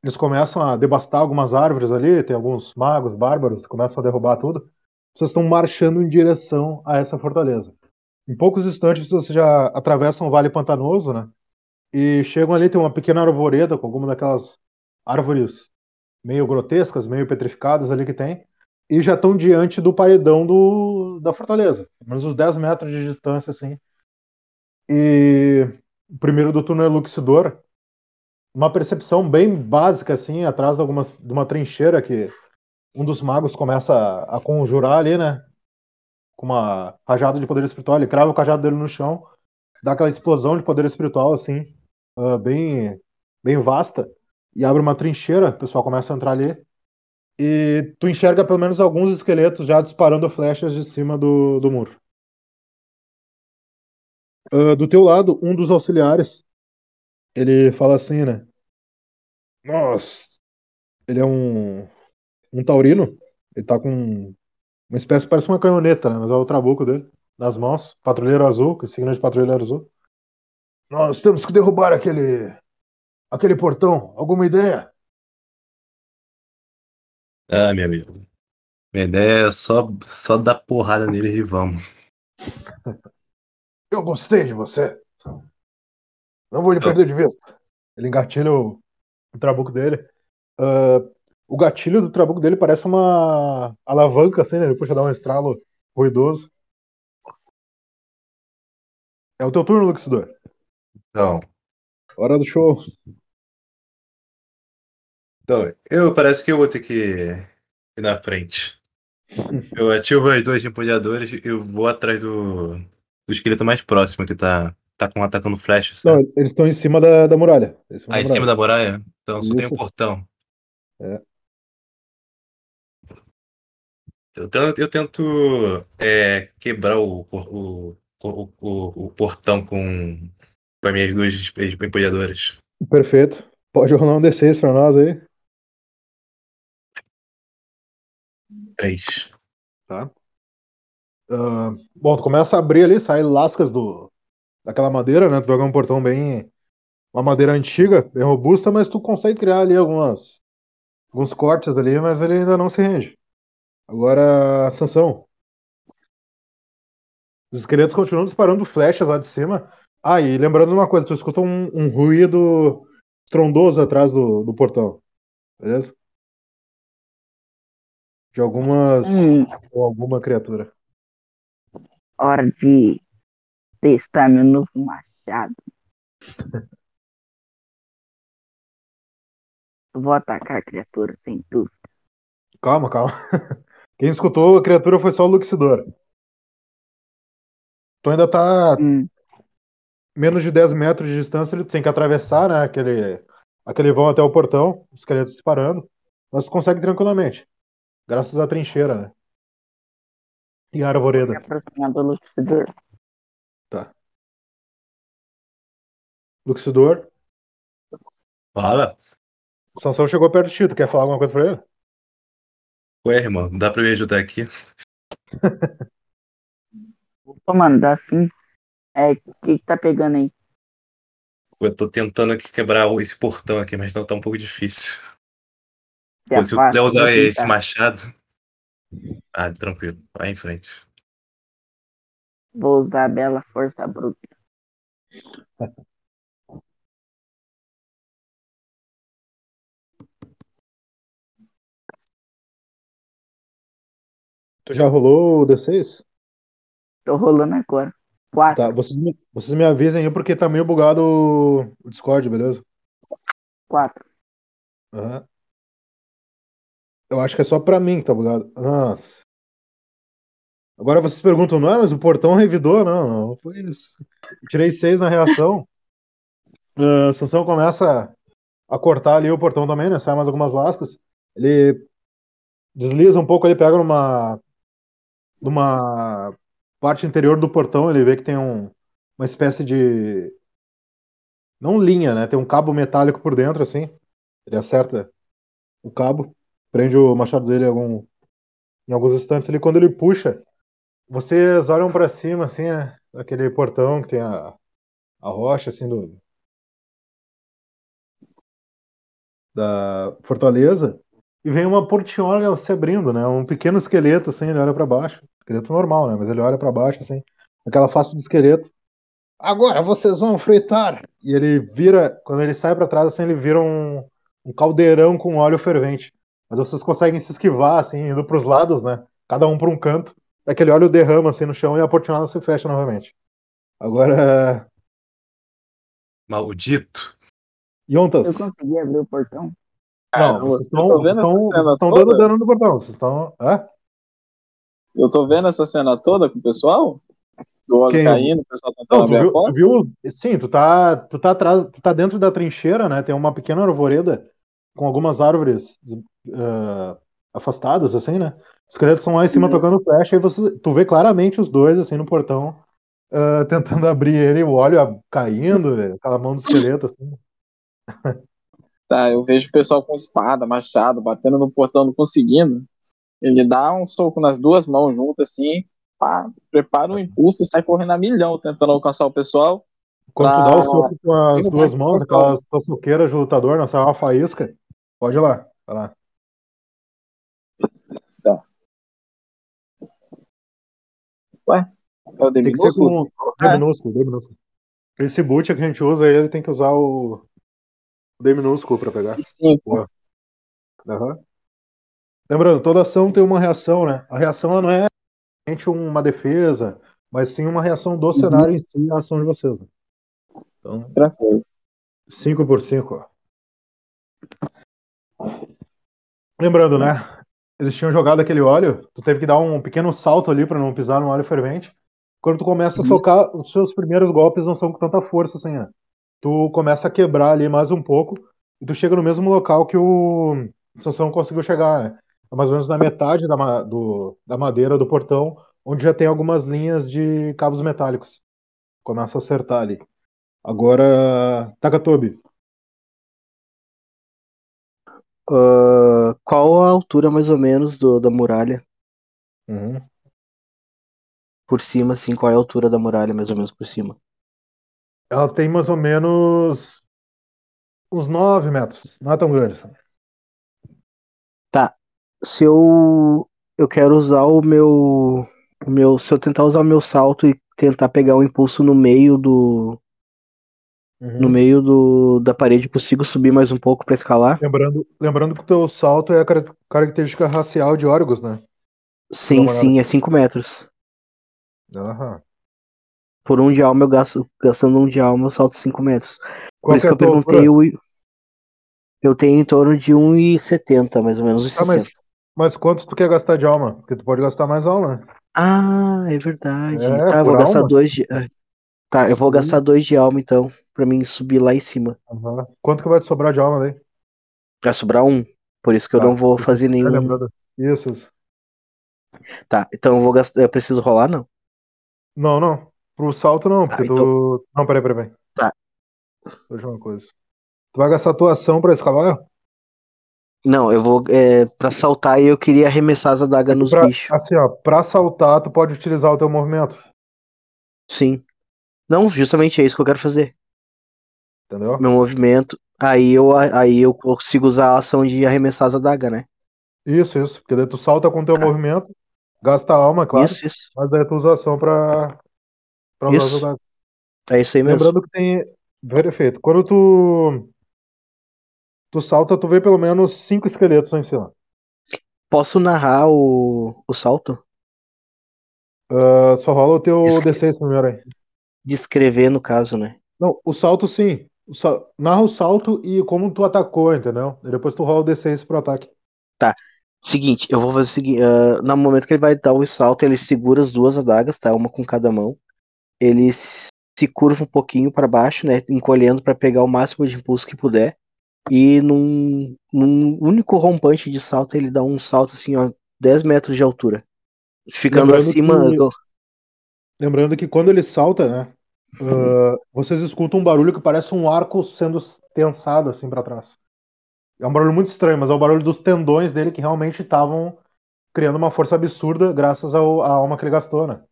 eles começam a devastar algumas árvores ali, tem alguns magos bárbaros começam a derrubar tudo. Vocês estão marchando em direção a essa fortaleza. Em poucos instantes vocês já atravessam o Vale Pantanoso, né? E chegam ali, tem uma pequena arvoreda com alguma daquelas árvores meio grotescas, meio petrificadas ali que tem. E já estão diante do paredão do, da fortaleza. Menos uns 10 metros de distância, assim. E o primeiro do túnel é Luxidor, uma percepção bem básica, assim, atrás de, algumas, de uma trincheira que um dos magos começa a, conjurar ali, né? Com uma rajada de poder espiritual. Ele crava o cajado dele no chão, dá aquela explosão de poder espiritual, assim, ah, bem, bem vasta, e abre uma trincheira, o pessoal começa a entrar ali. E tu enxerga pelo menos alguns esqueletos já disparando flechas de cima do, do muro. Ah, do teu lado, um dos auxiliares, ele fala assim, né? Nossa, ele é um, um taurino. Ele tá com uma espécie, parece uma canhoneta, né? Mas é o trabuco dele, nas mãos. Patrulheiro azul, com signo de patrulheiro azul. Nós temos que derrubar aquele. aquele portão. Alguma ideia? Ah, meu amigo. Minha ideia é só, só dar porrada neles e vamos. Eu gostei de você. Não vou lhe Eu- perder de vista. Ele engatilha o, o trabuco dele. Ah, o gatilho do trabuco dele parece uma alavanca, assim, né? Ele puxa, dá um estralo ruidoso. É o teu turno, Luxidor. Então, Hora do show. então, eu parece que eu vou ter que ir na frente. Eu ativo as duas empolhadores e eu vou atrás do, do esqueleto mais próximo que tá, tá com atacando flecha, Não, certo? eles estão em cima da, da muralha. Em Ah, em da cima muralha. da muralha? Então, só tem um Isso. portão. É. Eu tento, eu tento é, quebrar o, o, o, o, o portão com, com as minhas duas empolhadoras. Perfeito. Pode rolar um D6 pra nós aí. Três. Tá. Ah, bom, tu começa a abrir ali, sai lascas do, daquela madeira, né? Tu é um portão bem. Uma madeira antiga, bem robusta, mas tu consegue criar ali algumas. Alguns cortes ali, mas ele ainda não se rende. Agora, Sansão. Os esqueletos continuam disparando flechas lá de cima. Ah, e lembrando uma coisa, tu escuta um, um ruído estrondoso atrás do, do portão. Beleza? De algumas. Hum, ou alguma criatura. Hora de testar meu novo machado. Vou atacar a criatura sem dúvida. Calma, calma. Quem escutou a criatura foi só o Luxidor. Tu ainda tá Hum, menos de 10 metros de distância, ele tem que atravessar, né? Aquele, aquele vão até o portão, os esqueletos disparando. Mas tu consegue tranquilamente. Graças à trincheira, né? E a me arvoreda. aproximar do Luxidor. Luxidor. Fala. O Sansão chegou perto de ti. Tu quer falar alguma coisa pra ele? Ué, irmão, dá pra me ajudar aqui? Ô, mano, dá sim. É, o que que tá pegando aí? Eu tô tentando aqui quebrar esse portão aqui, mas não tá um pouco difícil. Se eu puder usar esse machado. Ah, tranquilo, vai em frente. Vou usar a bela força bruta. Tu já rolou o D6? Tô rolando agora. Quatro. Tá, vocês me, vocês me avisem aí porque tá meio bugado o, Discord, beleza? Quatro. Aham. Eu acho que é só pra mim tá bugado. Nossa. Agora vocês perguntam, não, mas o portão revidou? Não, não foi isso. Eu tirei seis na reação. Uh, Sansão começa a cortar ali o portão também, né? Sai mais algumas lascas. Ele desliza um pouco, ele pega numa numa parte interior do portão, ele vê que tem um, uma espécie de não linha, né? Tem um cabo metálico por dentro assim. Ele acerta o cabo, prende o machado dele em, algum, em alguns instantes ali. Quando ele puxa, vocês olham pra cima, assim, né? Aquele portão que tem a, a rocha, assim, do, da fortaleza. E vem uma portinhola se abrindo, né? Um pequeno esqueleto, assim, ele olha pra baixo. Esqueleto normal, né? Mas ele olha pra baixo, assim. Aquela face de esqueleto. Agora vocês vão fritar! E ele vira, quando ele sai pra trás, assim, ele vira um, um caldeirão com óleo fervente. Mas vocês conseguem se esquivar, assim, indo pros lados, né? Cada um pra um canto. Aquele óleo derrama, assim, no chão e a portinhola se fecha novamente. Agora, Maldito. Eu Yontas. consegui abrir o portão. Não, eu- vocês eu estão estão- estão dando dano no portão. Vocês estão. Hã? Eu tô vendo essa cena toda com o pessoal. Do óleo Quem? caindo, o pessoal tentando Não, tu abrir a viu, tu porta. viu- Sim, tu tá, tu tá atrás, tu tá dentro da trincheira, né? Tem uma pequena arvoreda com algumas árvores ah, afastadas, assim, né? Os esqueletos estão lá em cima Uhum. tocando flecha e você, tu vê claramente os dois, assim, no portão, ah, tentando abrir ele, o óleo caindo, velho, aquela mão do esqueleto, assim. Tá, eu vejo o pessoal com espada, machado, batendo no portão, não conseguindo. Ele dá um soco nas duas mãos juntas, assim, pá, prepara um impulso e sai correndo a milhão, tentando alcançar o pessoal. Quando tu Pra- dá o soco com as duas mãos, aquelas soqueiras de lutador, não sai uma faísca, pode ir lá, vai lá. Tá. Ué? É o D Tem minúsculo? com D É. minúsculo, D minúsculo. Esse boot que a gente usa ele tem que usar o D minúsculo pra pegar. Cinco. Aham. Lembrando, toda ação tem uma reação, né? A reação não é uma defesa, mas sim uma reação do cenário em si à ação de vocês. né? Então, Tranquilo. 5 por 5. Lembrando, né? Eles tinham jogado aquele óleo, tu teve que dar um pequeno salto ali pra não pisar no óleo fervente. Quando tu começa a Uhum. socar, os seus primeiros golpes não são com tanta força assim, né? Tu começa a quebrar ali mais um pouco e tu chega no mesmo local que o Sansão conseguiu chegar, né? É mais ou menos na metade da, ma- do- da madeira do portão, onde já tem algumas linhas de cabos metálicos. Começa a acertar ali. Agora, Takatobi. Ah, qual a altura mais ou menos do, da muralha? Uhum. Por cima, assim, qual é a altura da muralha mais ou menos por cima? Ela tem mais ou menos uns 9 metros. Não é tão grande. assim. Se eu eu quero usar o meu o meu se eu tentar usar o meu salto e tentar pegar o impulso no meio do Uhum. no meio do da parede, consigo subir mais um pouco pra escalar? Lembrando, lembrando que o teu salto é a cara- característica racial de Orgos, né? Sim, sim, é 5 metros. Aham. Por um de alma eu gasto gastando um de alma eu salto 5 metros. Por Qual isso que que é eu perguntei altura? o eu tenho em torno de 1,70, mais ou menos, Ah, 1,60. mas, mas quanto tu quer gastar de alma? Porque tu pode gastar mais alma, né? Ah, é verdade. É, tá, eu por vou gastar dois de. ah, Tá, eu vou gastar dois de alma então, pra mim subir lá em cima. Aham. Quanto que vai te sobrar de alma daí? Vai sobrar um. Por isso que eu Tá. não vou fazer nenhum. lembrando. Isso, isso. Tá, então eu vou gastar. Eu preciso rolar, não? Não, não. Pro salto não, porque Ah, tu. Não, peraí, peraí, peraí. Tá. Deixa uma coisa. Tu vai gastar tua ação pra escalar? Não, eu vou. É, pra saltar eu queria arremessar as adagas nos Pra- bichos. assim, ó, pra saltar, tu pode utilizar o teu movimento. Sim. Não, justamente é isso que eu quero fazer. Entendeu? Meu movimento. Aí eu, aí eu consigo usar a ação de arremessar as adagas, né? Isso, isso. Porque daí tu salta com o teu Tá. movimento, gasta alma, é claro, Isso, isso. mas daí tu usa ação pra, pra usar Isso. as adagas. É isso aí mesmo. Lembrando que tem. Perfeito. Quando tu. Tu salta, tu vê pelo menos cinco esqueletos lá em cima. Posso narrar o, o salto? Ah, só rola o teu Esque- D6 primeiro aí. Descrever, no caso, né? Não, o salto sim. O sal- Narra o salto e como tu atacou, entendeu? E depois tu rola o D6 pro ataque. Seguinte, eu vou fazer o seguinte. ah, no momento que ele vai dar o salto, ele segura as duas adagas, tá? Uma com cada mão. Ele se curva um pouquinho para baixo, né? Encolhendo para pegar o máximo de impulso que puder. E num, num único rompante de salto, ele dá um salto assim, ó, 10 metros de altura. Ficando Lembrando acima. que- Lembrando que quando ele salta, né? Ah, vocês escutam um barulho que parece um arco sendo tensado assim pra trás. É um barulho muito estranho, mas é o barulho dos tendões dele que realmente estavam criando uma força absurda graças ao, à alma que ele gastou, né?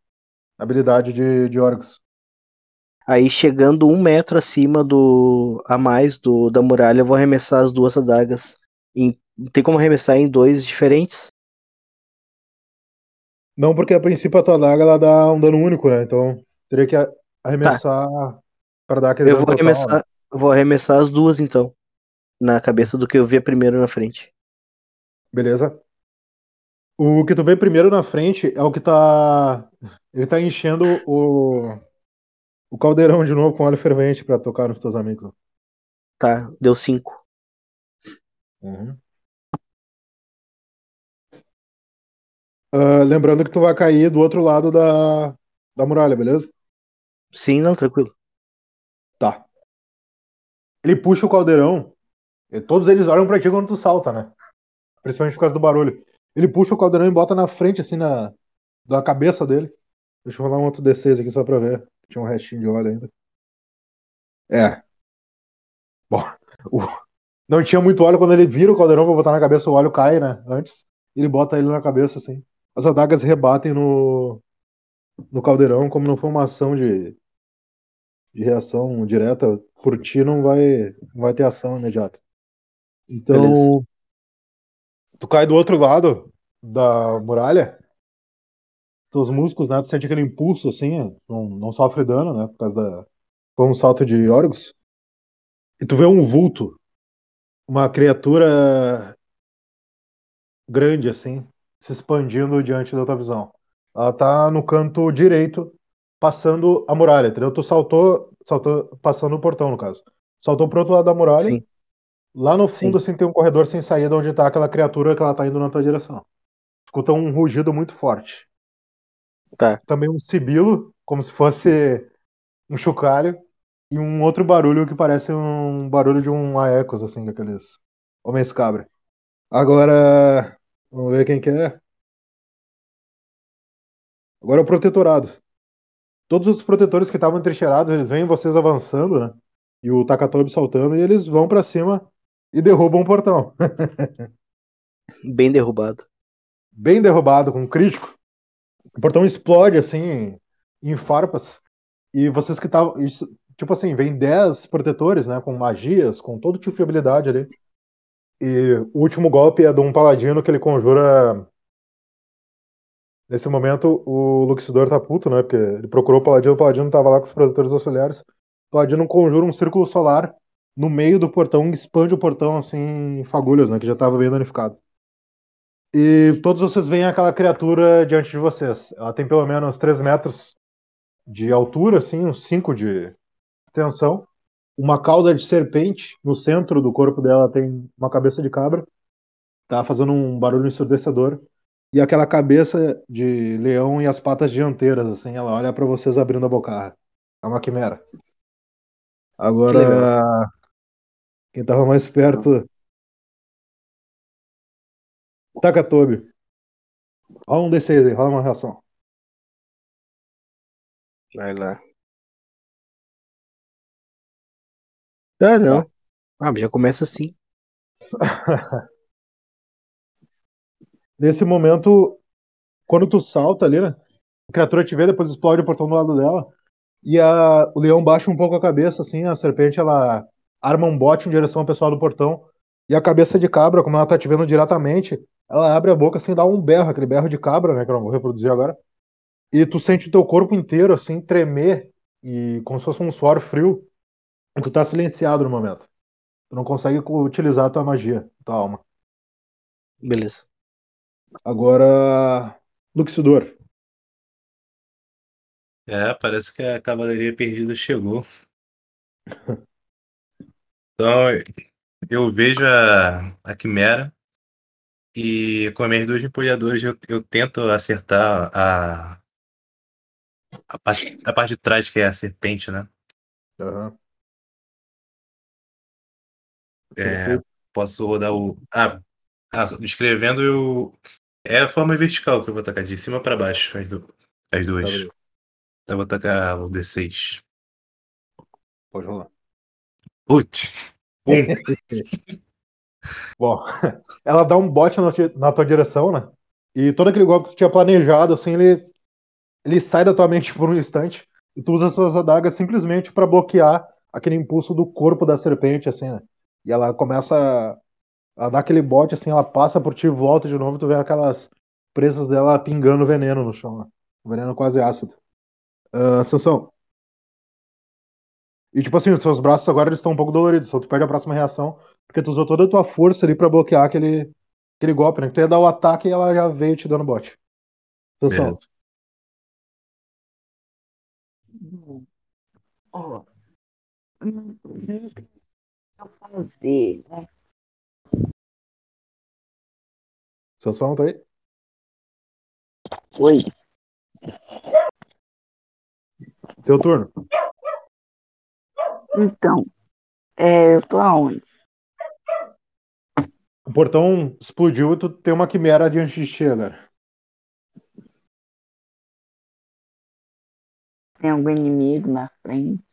Habilidade de, de Orgos. Aí chegando um metro acima do. a mais do, da muralha, eu vou arremessar as duas adagas. Em- tem como arremessar em dois diferentes? Não, porque a princípio a tua adaga ela dá um dano único, né? Então teria que a- arremessar pra dar aquele Eu vou total, né? arremessar, eu vou arremessar as duas então. Na cabeça do que eu vi primeiro na frente. Beleza? O que tu vê primeiro na frente é o que tá. Ele tá enchendo o. O caldeirão de novo com óleo fervente pra tocar nos teus amigos. Tá, deu cinco. Uhum. Ah, lembrando que tu vai cair do outro lado da, da muralha, beleza? Sim, não, tranquilo. Tá. Ele puxa o caldeirão. e todos eles olham pra ti quando tu salta, né? Principalmente por causa do barulho. Ele puxa o caldeirão e bota na frente, assim, na, da cabeça dele. Deixa eu rolar um outro D6 aqui só pra ver. Tinha um restinho de óleo ainda. É. Bom, o- não tinha muito óleo quando ele vira o caldeirão pra botar na cabeça, o óleo cai, né? Antes. Ele bota ele na cabeça assim. As adagas rebatem no, no caldeirão, como não foi uma ação de, de reação direta, por ti não vai, não vai ter ação imediata. Então, Beleza. tu cai do outro lado da muralha, teus músculos, né? Tu sente aquele impulso assim, não, não sofre dano, né? Por causa da. Foi um salto de órgãos. E tu vê um vulto, uma criatura grande assim, se expandindo diante da tua visão. Ela tá no canto direito, passando a muralha, entendeu? Tu saltou, saltou passando o portão, no caso. Saltou pro outro lado da muralha. Sim. Lá no fundo, Sim. assim, tem um corredor sem saída onde tá aquela criatura que ela tá indo na tua direção. Escuta um rugido muito forte. Tá. Também um sibilo, como se fosse um chocalho. E um outro barulho que parece um barulho de um aecos, assim, daqueles homens cabra. Agora, vamos ver quem que é. Agora é o protetorado. Todos os protetores que estavam entrincheirados, eles veem vocês avançando, né? E o Takatobi saltando, e eles vão pra cima e derrubam o portão. Bem derrubado. Bem derrubado, com um crítico. O portão explode, assim, em farpas. E vocês que estavam. Tipo assim, vem 10 protetores, né? Com magias, com todo tipo de habilidade ali. E o último golpe é de um paladino que ele conjura. Nesse momento, o Luxidor tá puto, né? Porque ele procurou o paladino, o paladino tava lá com os protetores auxiliares. O paladino conjura um círculo solar no meio do portão, expande o portão assim em fagulhas, né? Que já tava bem danificado. E todos vocês veem aquela criatura diante de vocês. Ela tem pelo menos 3 metros de altura, assim, uns 5 de extensão. Uma cauda de serpente. No centro do corpo dela tem uma cabeça de cabra. Tá fazendo um barulho ensurdecedor. E aquela cabeça de leão e as patas dianteiras, assim, ela olha pra vocês abrindo a bocarra. É uma quimera. Que Agora, legal. quem tava mais perto. Takatobi. Rola um D6 aí, rola uma reação. Vai lá. Ah, não. Ah, mas já começa assim. Nesse momento, quando tu salta ali, né? A criatura te vê, depois explode o portão do lado dela. E a, o leão baixa um pouco a cabeça, assim, a serpente ela arma um bote em direção ao pessoal do portão. E a cabeça de cabra, como ela tá te vendo diretamente, ela abre a boca assim, dá um berro, aquele berro de cabra, né? Que eu não vou reproduzir agora. E tu sente o teu corpo inteiro, assim, tremer, e como se fosse um suor frio. E tu tá silenciado no momento. Tu não consegue co- utilizar a tua magia, tua alma. Beleza. Agora, Luxidor. É, parece que a Cavalaria Perdida chegou. Então, eu vejo a, a Quimera e com as minhas duas empolhadoras eu, eu tento acertar a, a, parte, a parte de trás, que é a serpente, né? Aham. É, posso rodar o. Ah, ah, escrevendo eu. É a forma vertical que eu vou tacar, de cima para baixo, as, du- as duas. beleza. Então eu vou tacar o D6. Pode rolar. Putz! Bom, ela dá um bote na, tua direção, né? E todo aquele golpe que tu tinha planejado, assim, ele, ele sai da tua mente por um instante. E tu usa as suas adagas simplesmente pra bloquear aquele impulso do corpo da serpente, assim, né? E ela começa a, a dar aquele bote, assim, ela passa por ti, volta de novo, tu vê aquelas presas dela pingando veneno no chão, né? Veneno quase ácido. Ah, Sansão. E tipo assim, os seus braços agora eles estão um pouco doloridos, só tu perde a próxima reação, porque tu usou toda a tua força ali pra bloquear aquele, aquele golpe, né? Que tu ia dar o ataque e ela já veio te dando bote. Sansão. Beleza. Ó, não não tem o que fazer, né? Sansão, tá aí? Oi, Teu turno. então, é, eu tô aonde? O portão explodiu e tu tem uma quimera diante de ti agora. Tem algum inimigo na frente?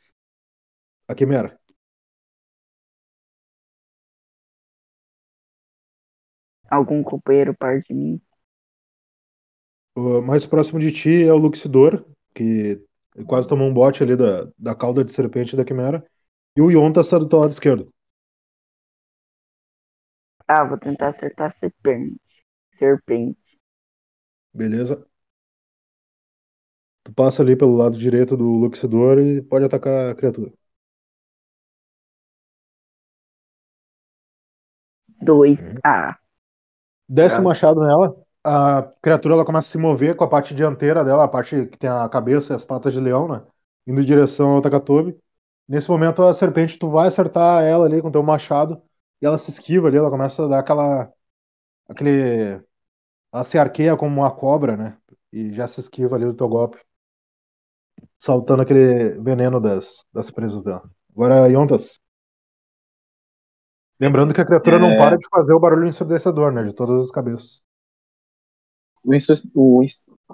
A Quimera. Algum companheiro perto de mim? O mais próximo de ti é o Luxidor, que quase tomou um bote ali da, da cauda de serpente da Quimera. E o Yontas está do teu lado esquerdo. Ah, vou tentar acertar a serpente. Serpente. Beleza? Tu passa ali pelo lado direito do Luxidor e pode atacar a criatura. Dois. Uhum. Ah, Desce o machado nela, a criatura ela começa a se mover com a parte dianteira dela, a parte que tem a cabeça e as patas de leão, né? Indo em direção ao Takatobi. Nesse momento, a serpente, tu vai acertar ela ali com teu machado e ela se esquiva ali, ela começa a dar aquela. aquele. Ela se arqueia como uma cobra, né? E já se esquiva ali do teu golpe. Saltando aquele veneno das, das presas dela. Agora, Yontas. Lembrando que a criatura não É. para de fazer o barulho ensurdecedor, né? De todas as cabeças. O, o,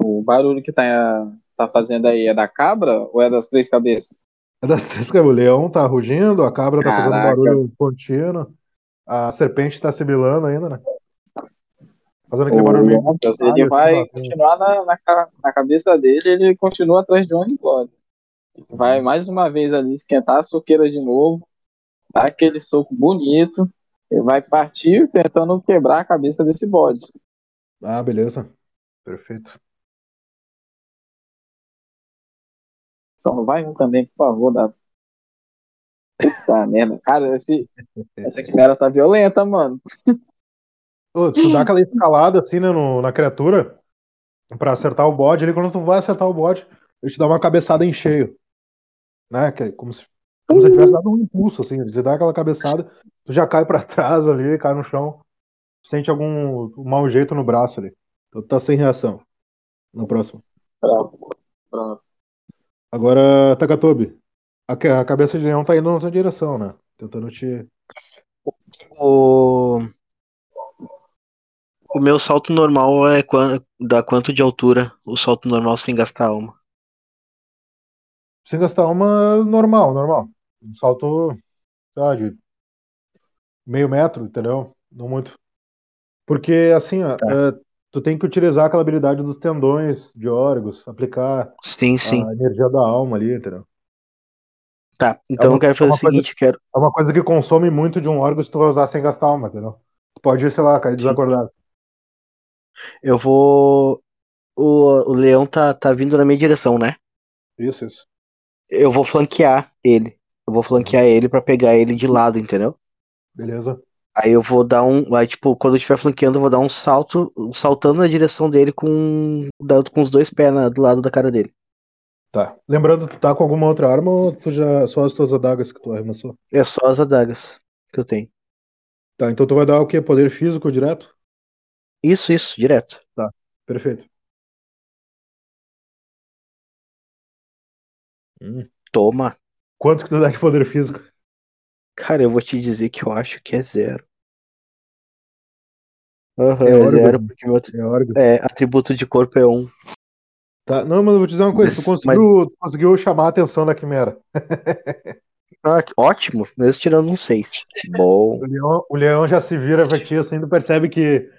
o barulho que tá, tá fazendo aí é da cabra ou é das três cabeças? É das três que o leão tá rugindo, a cabra tá fazendo Caraca. barulho contínuo, a serpente tá sibilando ainda, né? Fazendo aquele O barulho meio contrário, ele assim, vai tem- continuar na, na, na cabeça dele, ele continua atrás de onde pode. Vai mais uma vez ali esquentar a soqueira de novo, dar aquele soco bonito, ele vai partir tentando quebrar a cabeça desse bode. Ah, beleza. Perfeito. Só não vai um também, por favor, dá. Puta merda. Cara, esse, essa quimera tá violenta, mano. Ô, tu dá aquela escalada assim, né, no- na criatura pra acertar o bode, ali quando tu vai acertar o bode, ele te dá uma cabeçada em cheio. Né? Que é como se, como se ele tivesse dado um impulso, assim. Você dá aquela cabeçada, tu já cai pra trás ali, cai no chão. Sente algum um mau jeito no braço ali. Então tu tá sem reação. No próximo. Pronto. Agora, Takatobi. A, a cabeça de leão tá indo na tua direção, né? Tentando te. O... o meu salto normal é quan... dá quanto de altura? O salto normal sem gastar alma. Sem gastar uma normal, normal. Um salto, lá, de meio metro, entendeu? Não muito. Porque, assim, ó, Tá. é, tu tem que utilizar aquela habilidade dos tendões de órgãos, aplicar Sim, sim. a energia da alma ali, entendeu? Tá. Então uma- eu quero é fazer uma o seguinte, eu quero. É uma coisa que consome muito de um órgão se tu vai usar sem gastar alma, entendeu? Tu pode, sei lá, cair desacordado. Eu vou. O, o leão tá, tá vindo na minha direção, né? Isso, isso. Eu vou flanquear ele. Eu vou flanquear ele pra pegar ele de lado, entendeu? Beleza? Aí eu vou dar um. Aí, tipo, quando eu estiver flanqueando, eu vou dar um salto, saltando na direção dele com, com os dois pés na- do lado da cara dele. Tá. Lembrando, tu tá com alguma outra arma ou tu já só as tuas adagas que tu arremessou? É só as adagas que eu tenho. Tá, então tu vai dar o quê? Poder físico direto? Isso, isso, direto. Perfeito. Hum. Toma. Quanto que tu dá de poder físico? Cara, eu vou te dizer que eu acho que é zero. Aham, É é, zero, porque meu É é, atributo de corpo é um. Tá. Não, mas eu vou te dizer uma coisa. Tu Mas- conseguiu, tu conseguiu chamar a atenção da quimera. Ah, ótimo, mesmo tirando um 6. Bom. O leão, o leão já se vira pra ti assim, tu percebe que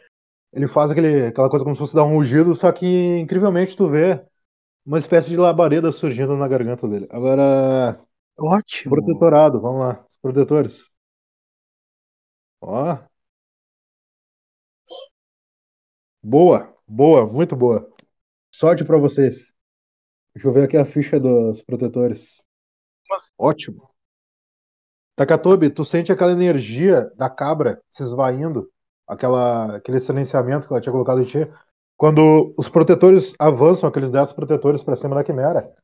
ele faz aquele, aquela coisa como se fosse dar um rugido, só que incrivelmente tu vê uma espécie de labareda surgindo na garganta dele. Agora, Ótimo. protetorado, vamos lá, os protetores. Ó. Boa, boa, muito boa. Sorte pra vocês. Deixa eu ver aqui a ficha dos protetores. Nossa. Ótimo. Takatobi, tu sente aquela energia da cabra se esvaindo, aquela, aquele silenciamento que ela tinha colocado em ti. Quando os protetores avançam, aqueles 10 protetores pra cima da quimera.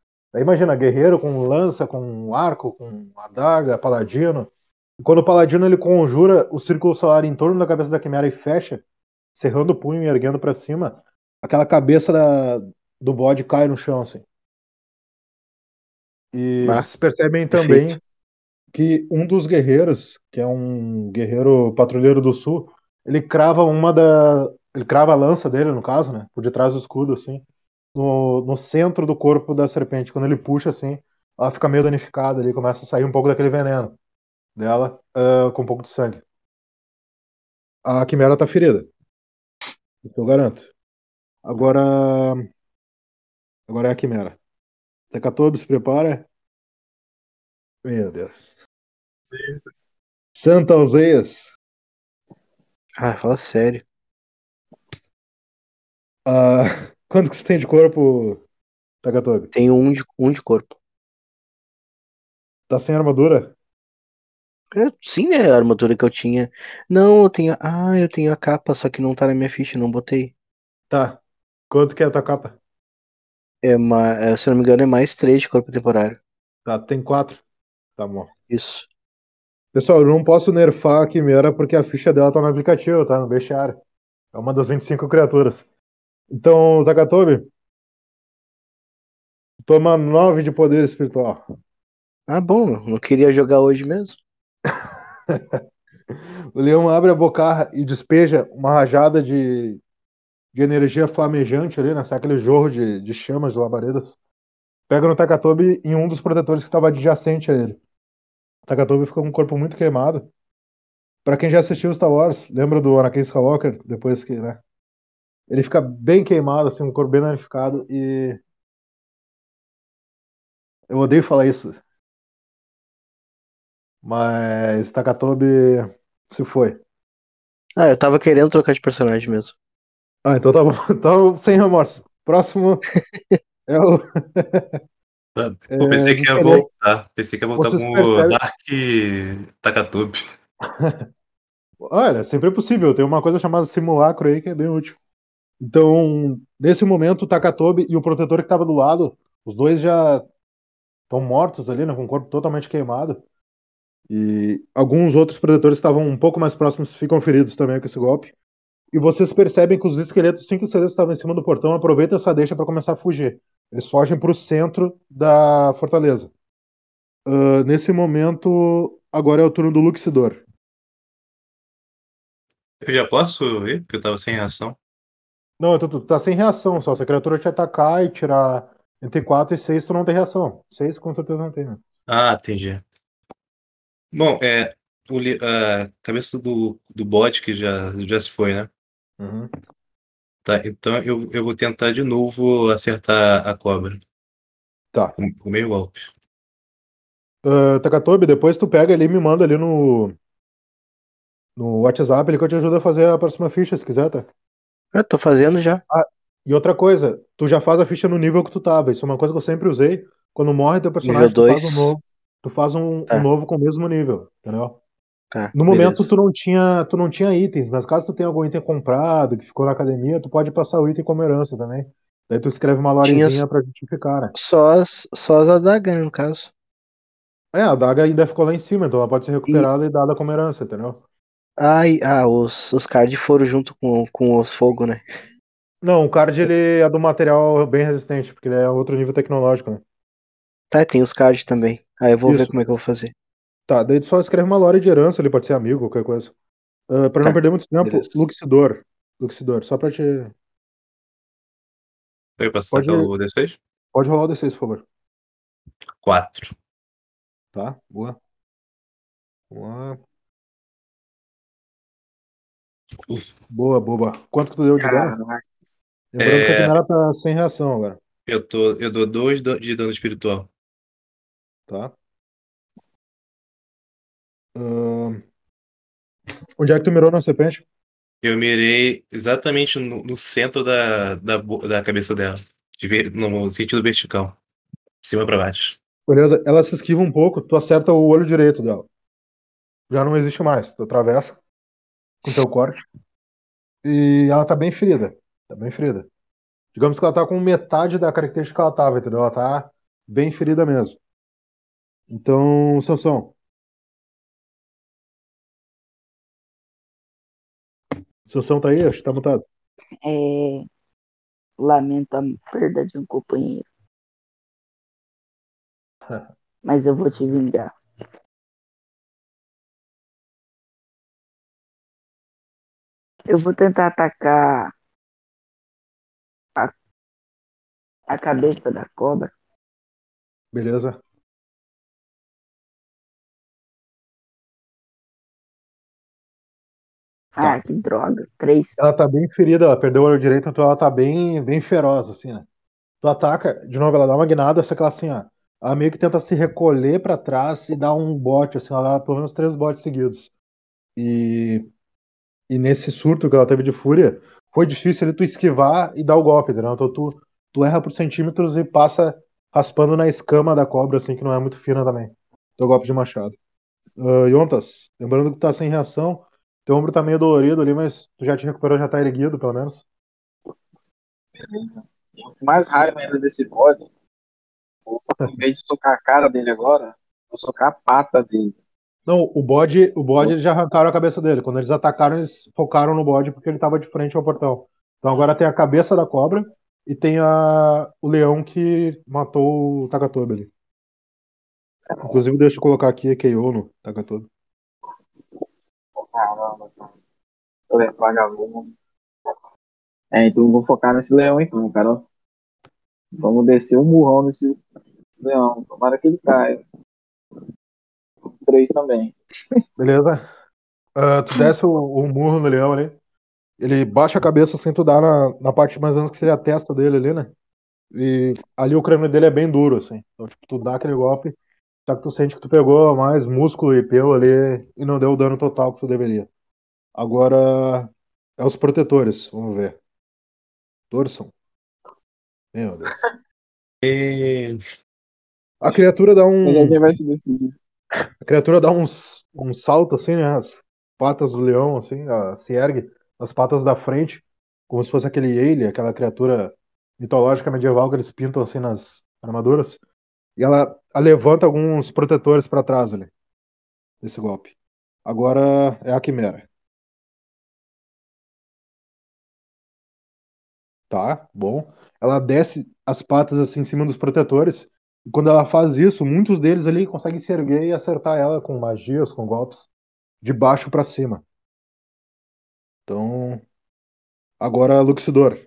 Imagina, guerreiro com lança, com arco, com adaga, paladino. E quando o paladino ele conjura o círculo solar em torno da cabeça da quimera e fecha, cerrando o punho e erguendo pra cima, aquela cabeça da, do bode cai no chão, assim. E Ah, vocês percebem também que um dos guerreiros, que é um guerreiro patrulheiro do sul, ele crava uma da. Ele crava a lança dele, no caso, né? Por detrás do escudo, assim. No, no centro do corpo da serpente. Quando ele puxa assim, ela fica meio danificada ali, começa a sair um pouco daquele veneno dela uh, com um pouco de sangue. A quimera tá ferida. Isso eu garanto. Agora. Agora é a quimera. Tecatobi, se prepara. Meu Deus. Santa Alzeias. Ah, fala sério. Uh, quanto que você tem de corpo, Takatobi? Tenho um de, um de corpo. Tá sem armadura? É, sim, é a armadura que eu tinha. Não, eu tenho. Ah, eu tenho a capa, só que não tá na minha ficha, não botei. Tá. Quanto que é a tua capa? É uma, é, se não me engano, é mais três de corpo temporário. Tá, tem quatro. Tá bom. Isso. Pessoal, eu não posso nerfar a Quimera porque a ficha dela tá no aplicativo, tá no bestiário. É uma das 25 criaturas. Então, Takatobi, toma 9 de poder espiritual. Ah, bom, não queria jogar hoje mesmo. o leão abre a boca e despeja uma rajada de, de energia flamejante ali, né? Aquele jorro de, de chamas de labaredas. Pega no Takatobi em um dos protetores que estava adjacente a ele. O Takatobi ficou com o corpo muito queimado. Para quem já assistiu Star Wars, lembra do Anakin Skywalker? Depois que, né? Ele fica bem queimado, assim, um corpo bem danificado e. Eu odeio falar isso. Mas Takatobi se foi. Ah, eu tava querendo trocar de personagem mesmo. Ah, então tá bom. Então, sem remorso. Próximo é o. Pô, pensei É, que ia vocês voltar. Pensei que ia voltar com o Dark Takatobi. Olha, sempre é possível. Tem uma coisa chamada simulacro aí que é bem útil. Então, nesse momento, o Takatobi e o protetor que estava do lado, os dois já estão mortos ali, né, com o corpo totalmente queimado. E alguns outros predadores estavam um pouco mais próximos ficam feridos também com esse golpe. E vocês percebem que os esqueletos, cinco esqueletos que estavam em cima do portão, aproveitam essa deixa para começar a fugir. Eles fogem para o centro da fortaleza. Ah, nesse momento, agora é o turno do Luxidor. Eu já posso ir? Porque eu tava sem reação. Não, tu, tu tá sem reação só. Se a criatura te atacar e tirar entre 4 e 6, tu não tem reação. 6 com certeza não tem, né? Ah, entendi. Bom, é. o a cabeça do, do bot que já, já se foi, né? Uhum. Tá, então eu, eu vou tentar de novo acertar a cobra. Tá. Com, com o meio golpe. Uh, Takatobi, depois tu pega ali e me manda ali no, no WhatsApp ali que eu te ajudo a fazer a próxima ficha, se quiser, tá? Eu tô fazendo já. E outra coisa, tu já faz a ficha no nível que tu tava. Isso é uma coisa que eu sempre usei. Quando morre teu personagem, tu faz um novo. Tu faz um, Tá. um novo com o mesmo nível, entendeu? Tá, No momento tu não tinha, tu não tinha itens, mas caso tu tenha algum item comprado que ficou na academia, tu pode passar o item como herança também. Daí tu escreve uma Tinha- lorezinha pra justificar, né? Só as, só as adagas, né, no caso. É, a daga ainda ficou lá em cima, então ela pode ser recuperada e, dada como herança, entendeu? Ai, ah, os, os cards foram junto com, com os fogo, né? Não, o card ele é do material bem resistente, porque ele é outro nível tecnológico, né? Tá, tem os cards também. Aí eu vou ver Isso. como é que eu vou fazer. Tá, daí tu só escreve uma lore de herança, ele pode ser amigo, qualquer coisa. Ah, pra não Tá, perder muito tempo, beleza. Luxidor. Luxidor, só pra te. Eu posso Pode- o D6? Pode rolar o D6, por favor. 4. Tá, boa. Vamos lá. Boa, boba. Quanto que tu deu de dano? Lembrando que a É. Quimera tá sem reação agora, Eu, tô, eu dou 2 de dano espiritual. tá? Ahn, Onde é que tu mirou na serpente? Eu mirei exatamente no, no centro da, da, da cabeça dela. De ver, no sentido vertical. De cima pra baixo. Beleza, ela se esquiva um pouco, tu acerta o olho direito dela. Já não existe mais, tu atravessa com teu corte. E ela tá bem ferida. Tá bem ferida. Digamos que ela tá com metade da característica que ela tava, entendeu? Ela tá bem ferida mesmo. Então, Sansão. Sansão tá aí? Acho que tá mutado. É... Lamento a perda de um companheiro. Mas eu vou te vingar. Eu vou tentar atacar a, a cabeça da cobra. Beleza? Tá. Ah, que droga. Três. Ela tá bem ferida, ela perdeu o olho direito, então ela tá bem, bem feroz, assim, né? Tu ataca, de novo, ela dá uma guinada, só que ela assim, ó. Ela meio que tenta se recolher pra trás e dar um bote, assim, ela dá pelo menos três botes seguidos. E, e nesse surto que ela teve de fúria, foi difícil ali tu esquivar e dar o golpe, entendeu? Então tu, tu erra por centímetros e passa raspando na escama da cobra, assim, que não é muito fina também. Teu golpe de machado. Uh, Yontas, lembrando que tu tá sem reação, teu ombro tá meio dolorido ali, mas tu já te recuperou, já tá erguido, pelo menos. Beleza. Mais raiva ainda desse bode, em vez de socar a cara dele agora, vou socar a pata dele. Não, o bode, o bode eles já arrancaram a cabeça dele. Quando eles atacaram, eles focaram no bode porque ele tava de frente ao portão. Então agora tem a cabeça da cobra e tem a, o leão que matou o Takatobi ali. Inclusive, deixa eu colocar aqui a KO no Takatobi. Caramba, cara. Ele é vagabundo. É, então vou focar nesse leão então, cara. Vamos descer um murrão nesse, nesse leão. Tomara que ele caia. Três também. Beleza? Ah, tu desce o, o murro no leão ali. Ele baixa a cabeça sem tu dar na, na parte mais ou menos que seria a testa dele ali, né? E ali o crânio dele é bem duro, assim. Então, tipo, tu dá aquele golpe, só que tu sente que tu pegou mais músculo e pelo ali e não deu o dano total que tu deveria. Agora é os protetores, vamos ver. Torçam. Meu Deus. A criatura dá um. Mas alguém vai se despedir. A criatura dá uns, um salto assim, né? As patas do leão, assim, ela se ergue, as patas da frente, como se fosse aquele Aile, aquela criatura mitológica medieval que eles pintam assim nas armaduras. E ela, ela levanta alguns protetores pra trás ali. Desse golpe. Agora é a Quimera. Tá, bom. Ela desce as patas assim em cima dos protetores. E quando ela faz isso, muitos deles ali conseguem se erguer e acertar ela com magias, com golpes, de baixo pra cima. Então, agora Luxidor.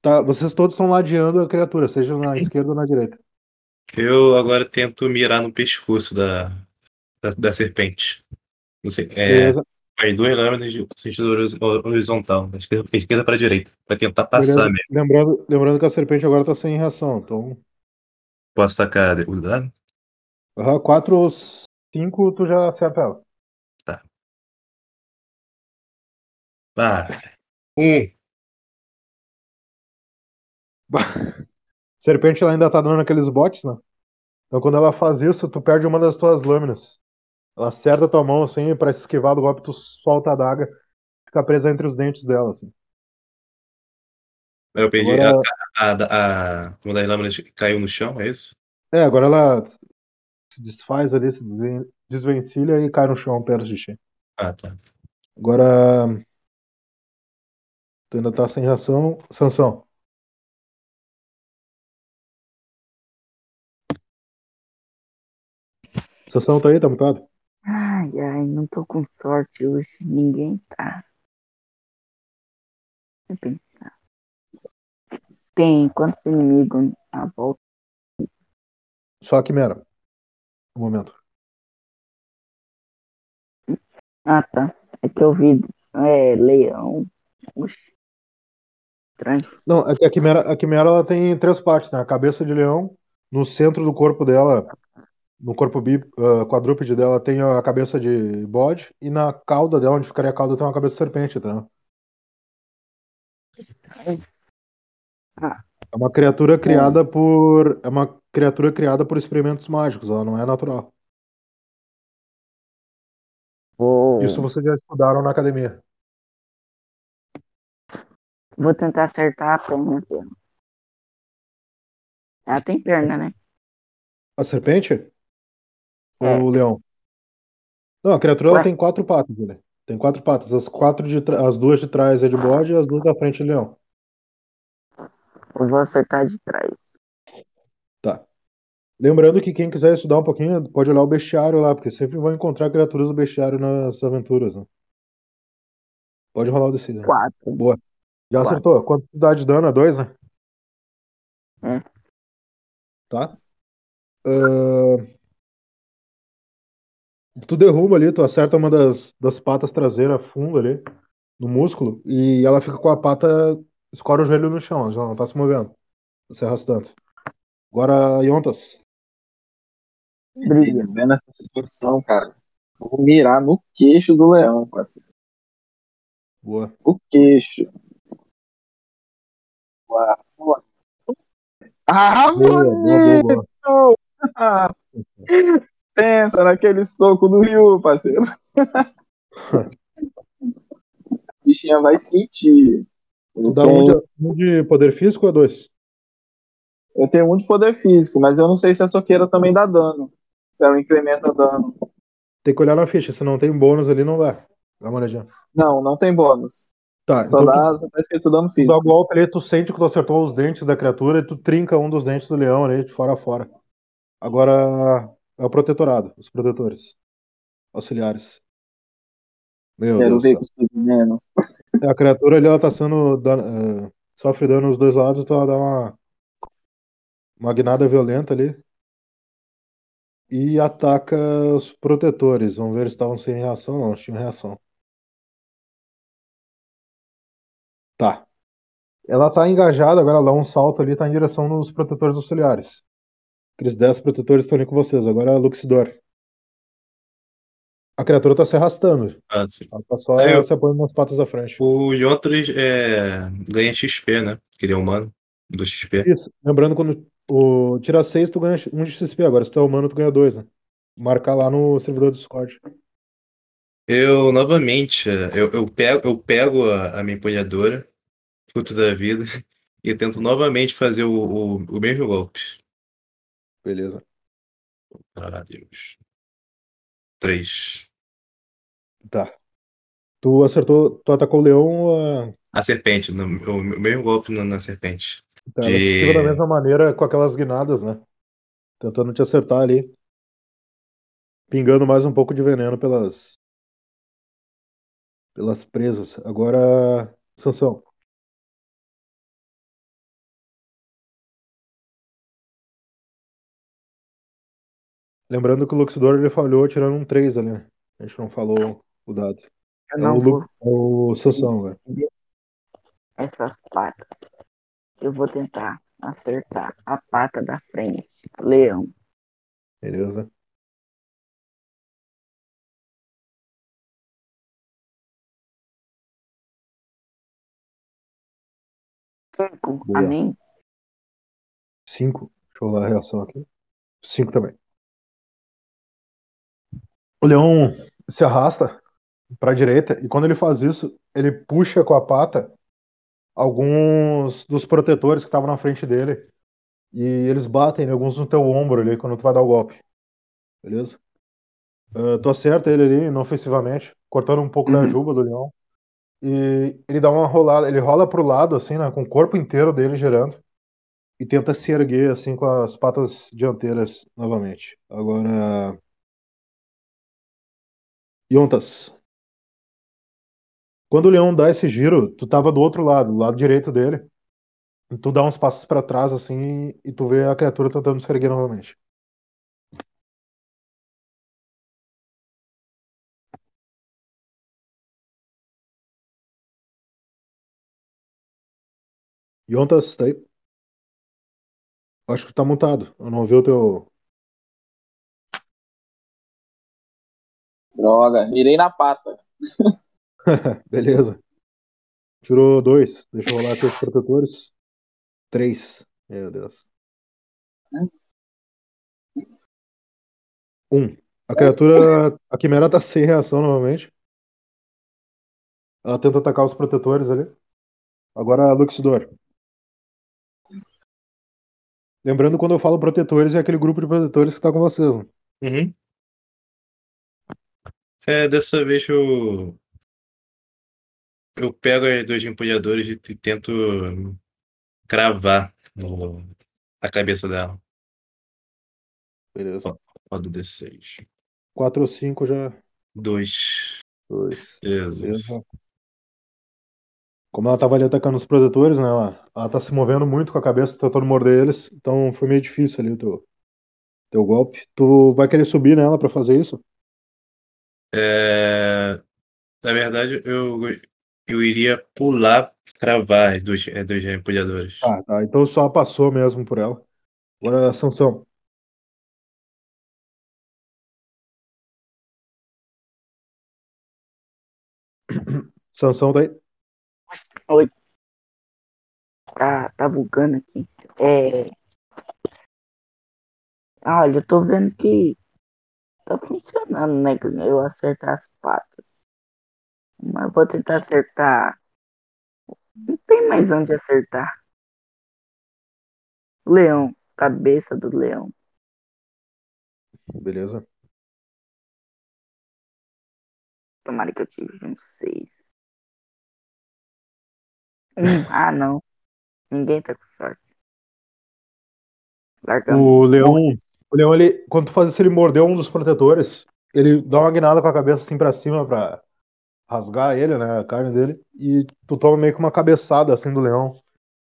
Tá, vocês todos estão ladeando a criatura, seja na esquerda ou na direita. Eu agora tento mirar no pescoço da, da, da serpente. Não sei. É, as duas lâminas de sentido horiz- horizontal, da esquerda, da esquerda para direita, para tentar passar beleza. mesmo. Lembrando, lembrando que a serpente agora tá sem reação. Então, Posso tacar o dano? 4 ou 5 tu já acerta ela. Ah, um. Serpente ela ainda tá dando aqueles botes, né? Então quando ela faz isso, tu perde uma das tuas lâminas. Ela acerta a tua mão assim, pra esquivar do golpe, tu solta a adaga, fica presa entre os dentes dela, assim. Eu perdi. Agora, A, a, a, uma das lâminas caiu no chão, é isso? é, agora ela se desfaz ali, se desven- desvencilha e cai no chão perto de ti. Ah, tá. Agora, tu ainda tá sem reação. Sansão. Sansão tá aí, tá mutado? Ai, ai, não tô com sorte hoje. Ninguém tá. Deixa eu pensar. Tem quantos inimigos à volta? Só a Quimera. Um momento. Ah, tá. É que eu vi é, leão. Oxi. Não, é a Quimera, a Quimera ela tem três partes, né? A cabeça de leão, no centro do corpo dela, no corpo bi, ah, quadrúpede dela, tem a cabeça de bode, e na cauda dela, onde ficaria a cauda, tem uma cabeça de serpente, tá? Estranho. É uma criatura criada por. É uma criatura criada por experimentos mágicos, ela não é natural. Vou, Isso vocês já estudaram na academia. vou tentar acertar a perna dela. Ela tem perna, né? A serpente? É. O leão? Não, a criatura Ué. tem quatro patas, né? Tem quatro patas. As quatro de tra- as duas de trás é de bode e as duas da frente é leão. Eu vou acertar de trás. Tá. Lembrando que quem quiser estudar um pouquinho, pode olhar o bestiário lá, porque sempre vão encontrar criaturas do bestiário nas aventuras, né? Pode rolar o D6. né? Quatro. Boa. Já Quatro. acertou. Quanto dá de dano? É dois, né? É. Tá. Ahn, Tu derruba ali, tu acerta uma das, das patas traseiras fundo ali, no músculo, e ela fica com a pata, escora o joelho no chão, ela já não tá se movendo, tá se arrastando. Agora, Yontas. Beleza, vendo essa situação, cara. Vou mirar no queixo do leão, parceiro. Boa. O queixo. Boa, boa. Ah, Boa, boa, boa, boa. Pensa naquele soco do Ryu, parceiro. A bichinha vai sentir. Tu Eu dá um tenho, de, um de poder físico ou dois? eu tenho um de poder físico, mas eu não sei se a soqueira também dá dano. Se ela incrementa dano. Tem que olhar na ficha, se não tem bônus ali, não dá. Dá uma olhadinha. Não, não tem bônus. Tá, Só, então dá, só tá escrito dano tu, tu dá o físico. golpe ali, tu sente que tu acertou os dentes da criatura e tu trinca um dos dentes do leão ali, de fora a fora. Agora é o protetorado, os protetores. Auxiliares. Meu Quero Deus ver com veneno. É, A criatura ali, ela tá sendo. dan- eh, sofre dano nos dois lados, então ela dá uma. Uma guinada violenta ali. E ataca os protetores. Vamos ver se estavam sem reação. Não, tinham reação. Tá. Ela tá engajada, agora ela dá um salto ali, tá em direção nos protetores auxiliares. Aqueles 10 protetores estão ali com vocês. Agora é a Luxidor. A criatura tá se arrastando. Ah, sim. Ela tá só É, se apoiando nas patas da frente. O Yontris é, ganha XP, né? Que ele é humano. Do XP. Isso. Lembrando, quando o tira 6, tu ganha um de XP. Agora, se tu é humano, tu ganha 2, né? Marcar lá no servidor do Discord. Eu, novamente, eu, eu pego, eu pego a, a minha empunhadora, puta da vida, e tento novamente fazer o, o, o mesmo golpe. Beleza. Ah, Deus. Três. Tá. Tu acertou, tu atacou o leão, a- A serpente, no- o, mesmo golpe na, na serpente. ela De- da mesma maneira com aquelas guinadas, né? Tentando te acertar ali. Pingando mais um pouco de veneno pelas. pelas presas. Agora, Sansão. Lembrando que o Luxidor ele falhou tirando um 3 ali, né? A gente não falou o dado. Eu É não o, vou Lu... é o Sansão agora. essas patas. Eu vou tentar acertar a pata da frente. Leão. Beleza. Cinco. Amém? 5. Deixa eu rolar a reação aqui. 5 também. O leão se arrasta para a direita e quando ele faz isso, ele puxa com a pata alguns dos protetores que estavam na frente dele e eles batem alguns no teu ombro ali quando tu vai dar o golpe. Beleza? Ah, tu acerta ele ali inofensivamente, cortando um pouco da Uhum. juba do leão. E ele dá uma rolada, ele rola pro lado assim, né, com o corpo inteiro dele girando e tenta se erguer assim com as patas dianteiras novamente. Agora Yontas. Quando o leão dá esse giro, tu tava do outro lado, do lado direito dele. Tu dá uns passos pra trás assim e tu vê a criatura tentando se erguer novamente. Yontas, tá aí? Acho que tá mutado. Eu não ouvi o teu. Droga, mirei na pata. Beleza. Tirou dois. Deixa eu rolar aqui os protetores. Três. Meu Deus. Um. A criatura. A quimera tá sem reação novamente. Ela tenta atacar os protetores ali. Agora a Luxidor. Lembrando, quando eu falo protetores, é aquele grupo de protetores que tá com vocês. né? Uhum. É, dessa vez eu. Eu pego as dois empulhadores e tento cravar no- a cabeça dela. Beleza. Roda o D6. Quatro ou cinco já. Dois. Dois. Jesus. Beleza. Como ela tava ali atacando os protetores, né? Ela, ela tá se movendo muito com a cabeça, tentando morder eles. Então foi meio difícil ali o teu, teu golpe. Tu vai querer subir nela pra fazer isso? É, Na verdade, eu, eu iria pular, cravar as duas, as duas empulhadoras. Ah, tá. Então só passou mesmo por ela. Agora, Sansão. Sansão daí. Tá, tá bugando aqui. É. Ah, Olha, eu tô vendo que tá funcionando, né? Eu acertar as patas. Mas eu vou tentar acertar. Não tem mais onde acertar. Leão, cabeça do leão. Beleza. Tomara que eu tive um 6. Um. Ah, não. Ninguém tá com sorte. Largamos. O leão, o leão, ele, quando tu faz isso, ele mordeu um dos protetores. Ele dá uma guinada com a cabeça assim pra cima pra rasgar ele, né? A carne dele. E tu toma meio que uma cabeçada assim do leão.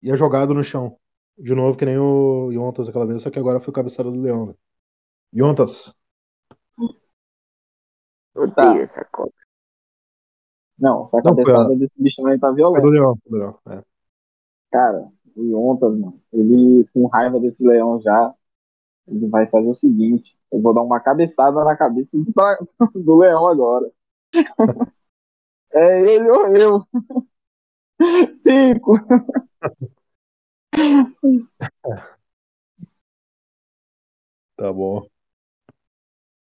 E é jogado no chão. De novo, que nem o Yontas aquela vez, só que agora foi cabeçada do leão. Né? Yontas. Tá. essa cobra. Não, essa Não, cabeçada desse bicho aí tá É do leão. do leão, é. Cara, o Yontas, mano, ele com raiva desse leão já, ele vai fazer o seguinte: eu vou dar uma cabeçada na cabeça do, do leão agora. é ele ou eu. Cinco. Tá bom.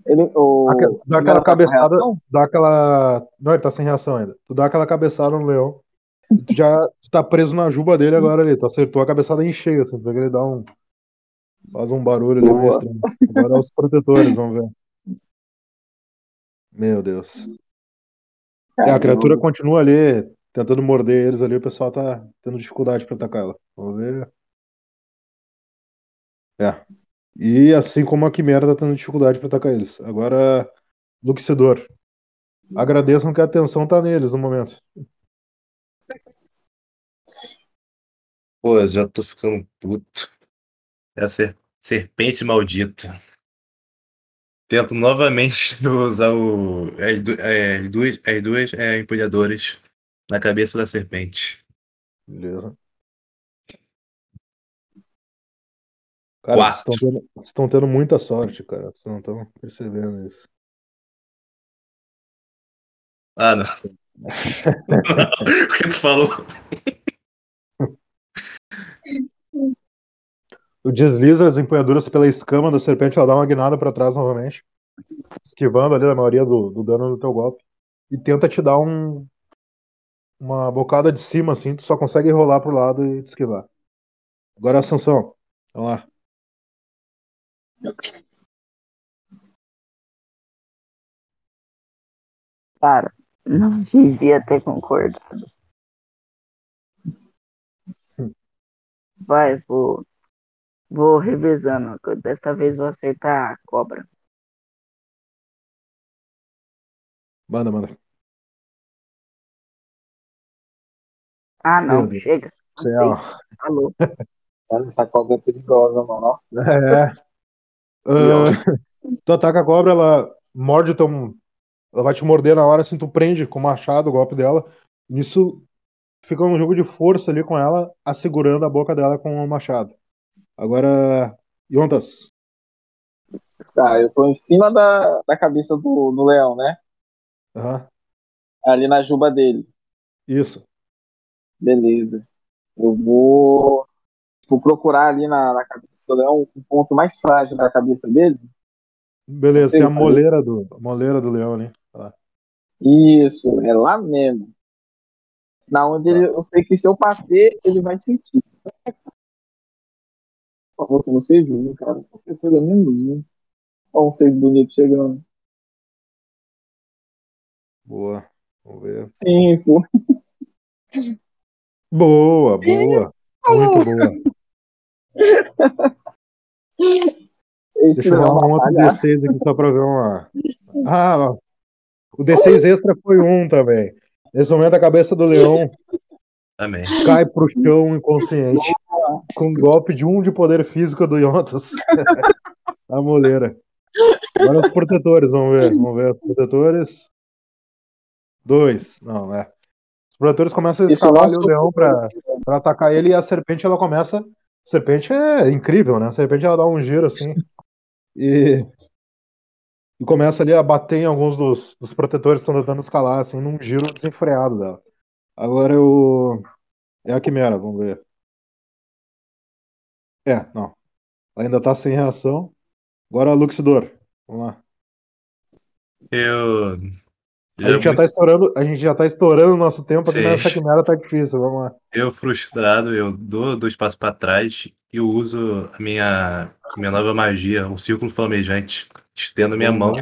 Ele, o, Dá, aquela tá cabeçada. Dá aquela. Não, ele tá sem reação ainda. Tu dá aquela cabeçada no leão. Tu já tu tá preso na juba dele agora ali. Tu acertou a cabeçada em cheio, assim. Tu vê que ele dá um. Faz um barulho ali meio estranho. Agora é os protetores, vamos ver. Meu Deus. É, a criatura continua ali, tentando morder eles ali. O pessoal tá tendo dificuldade pra atacar ela. Vamos ver. É. E assim como a Quimera tá tendo dificuldade pra atacar eles. Agora, Luxidor. Agradeçam que a atenção tá neles no momento. Pô, eu já tô ficando puto. Essa serpente maldita. Tento novamente usar o, as, du- é, as duas, as duas é, empulhadoras na cabeça da serpente. Beleza. Cara, vocês Quatro. estão tendo, vocês estão tendo muita sorte, cara. Vocês não estão percebendo isso. Ah, não. o que tu falou? Tu desliza as empunhaduras pela escama da serpente, ela dá uma guinada pra trás novamente, esquivando ali a maioria do, do dano do teu golpe. E tenta te dar um, uma bocada de cima, assim, tu só consegue rolar pro lado e te esquivar. Agora a Sansão. Vamos lá. Cara, não devia ter concordado. Vai, vou. Vou revezando. Dessa vez vou acertar a cobra. Manda, manda. Ah, não, chega. Céu. Falou. Cara, essa cobra é perigosa, mano. É. Ah, tu ataca a cobra, ela morde o teu. Ela vai te morder na hora, assim, tu prende com o machado o golpe dela. Nisso fica um jogo de força ali com ela, assegurando a boca dela com o machado. Agora, Yontas. Tá, eu tô em cima da, da cabeça do, do leão, né? Aham, Ali na juba dele. Isso. Beleza. Eu vou, vou procurar ali na, na cabeça do leão o ponto mais frágil da cabeça dele. Beleza, tem a moleira do, a moleira do leão. Tá. Isso, é lá mesmo. Na onde ele, eu sei que se eu bater, ele vai sentir. Favor, que seja um, cara. Qualquer coisa menos um. Olha um seis bonito chegando. Boa. Vamos ver. Cinco. Boa, boa. Muito boa. Esse Deixa eu rolar um uma outro palhaça. D6 aqui só pra ver uma. Ah, o D6 extra foi um também. Nesse momento, a cabeça do leão Amém. Cai pro chão inconsciente. Com um golpe de um de poder físico do Yontas. A moleira. Agora os protetores, vamos ver. Vamos ver. Os protetores. Dois. Não, é. Os protetores começam a escalar o leão pra, pra atacar ele e a serpente ela começa. A serpente é incrível, né? A serpente ela dá um giro assim. E. E começa ali a bater em alguns dos, dos protetores que estão tentando escalar, assim, num giro desenfreado dela. Agora eu. É a Quimera, vamos ver. É, não. Ela ainda tá sem reação. Agora Luxidor. Vamos lá. Eu. A gente já tá estourando, a gente já tá estourando o nosso tempo Sim. nessa Quimera tá difícil, vamos lá. Eu, frustrado, eu dou dois passos pra trás e uso a minha, minha nova magia, um círculo flamejante. Estendo minha mão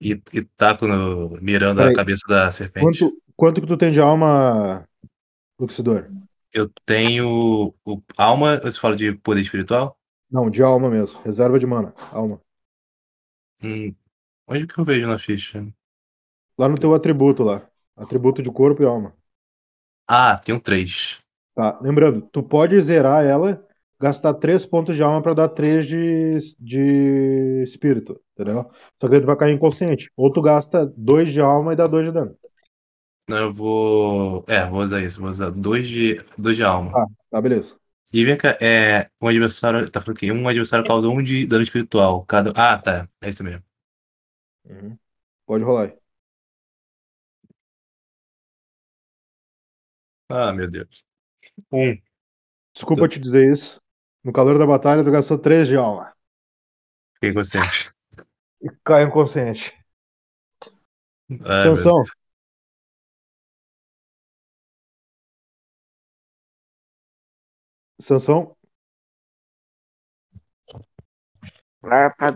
e, e taco no, mirando Peraí. a cabeça da serpente. Quanto, quanto que tu tem de alma, Luxidor? Eu tenho o alma, você fala de poder espiritual? Não, de alma mesmo. Reserva de mana. Alma. Hum, onde que eu vejo na ficha? Lá no teu atributo lá. Atributo de corpo e alma. Ah, tenho três. Tá. Lembrando, tu pode zerar ela, gastar 3 pontos de alma pra dar 3 de, de espírito, entendeu? Só que tu vai cair inconsciente. Ou tu gasta 2 de alma e dá 2 de dano. Não, Eu vou. É, vou usar isso. Vou usar dois de, dois de alma. Ah, tá, beleza. E vem cá, é, um adversário. Tá falando aqui, um adversário causa um de dano espiritual. Cada... Ah, tá. É isso mesmo. Uhum. Pode rolar aí. Ah, meu Deus. Um. Desculpa te dizer isso. No calor da batalha, tu gastou 3 de alma. Fiquei consciente. E cai inconsciente. Ai, meu Sansão.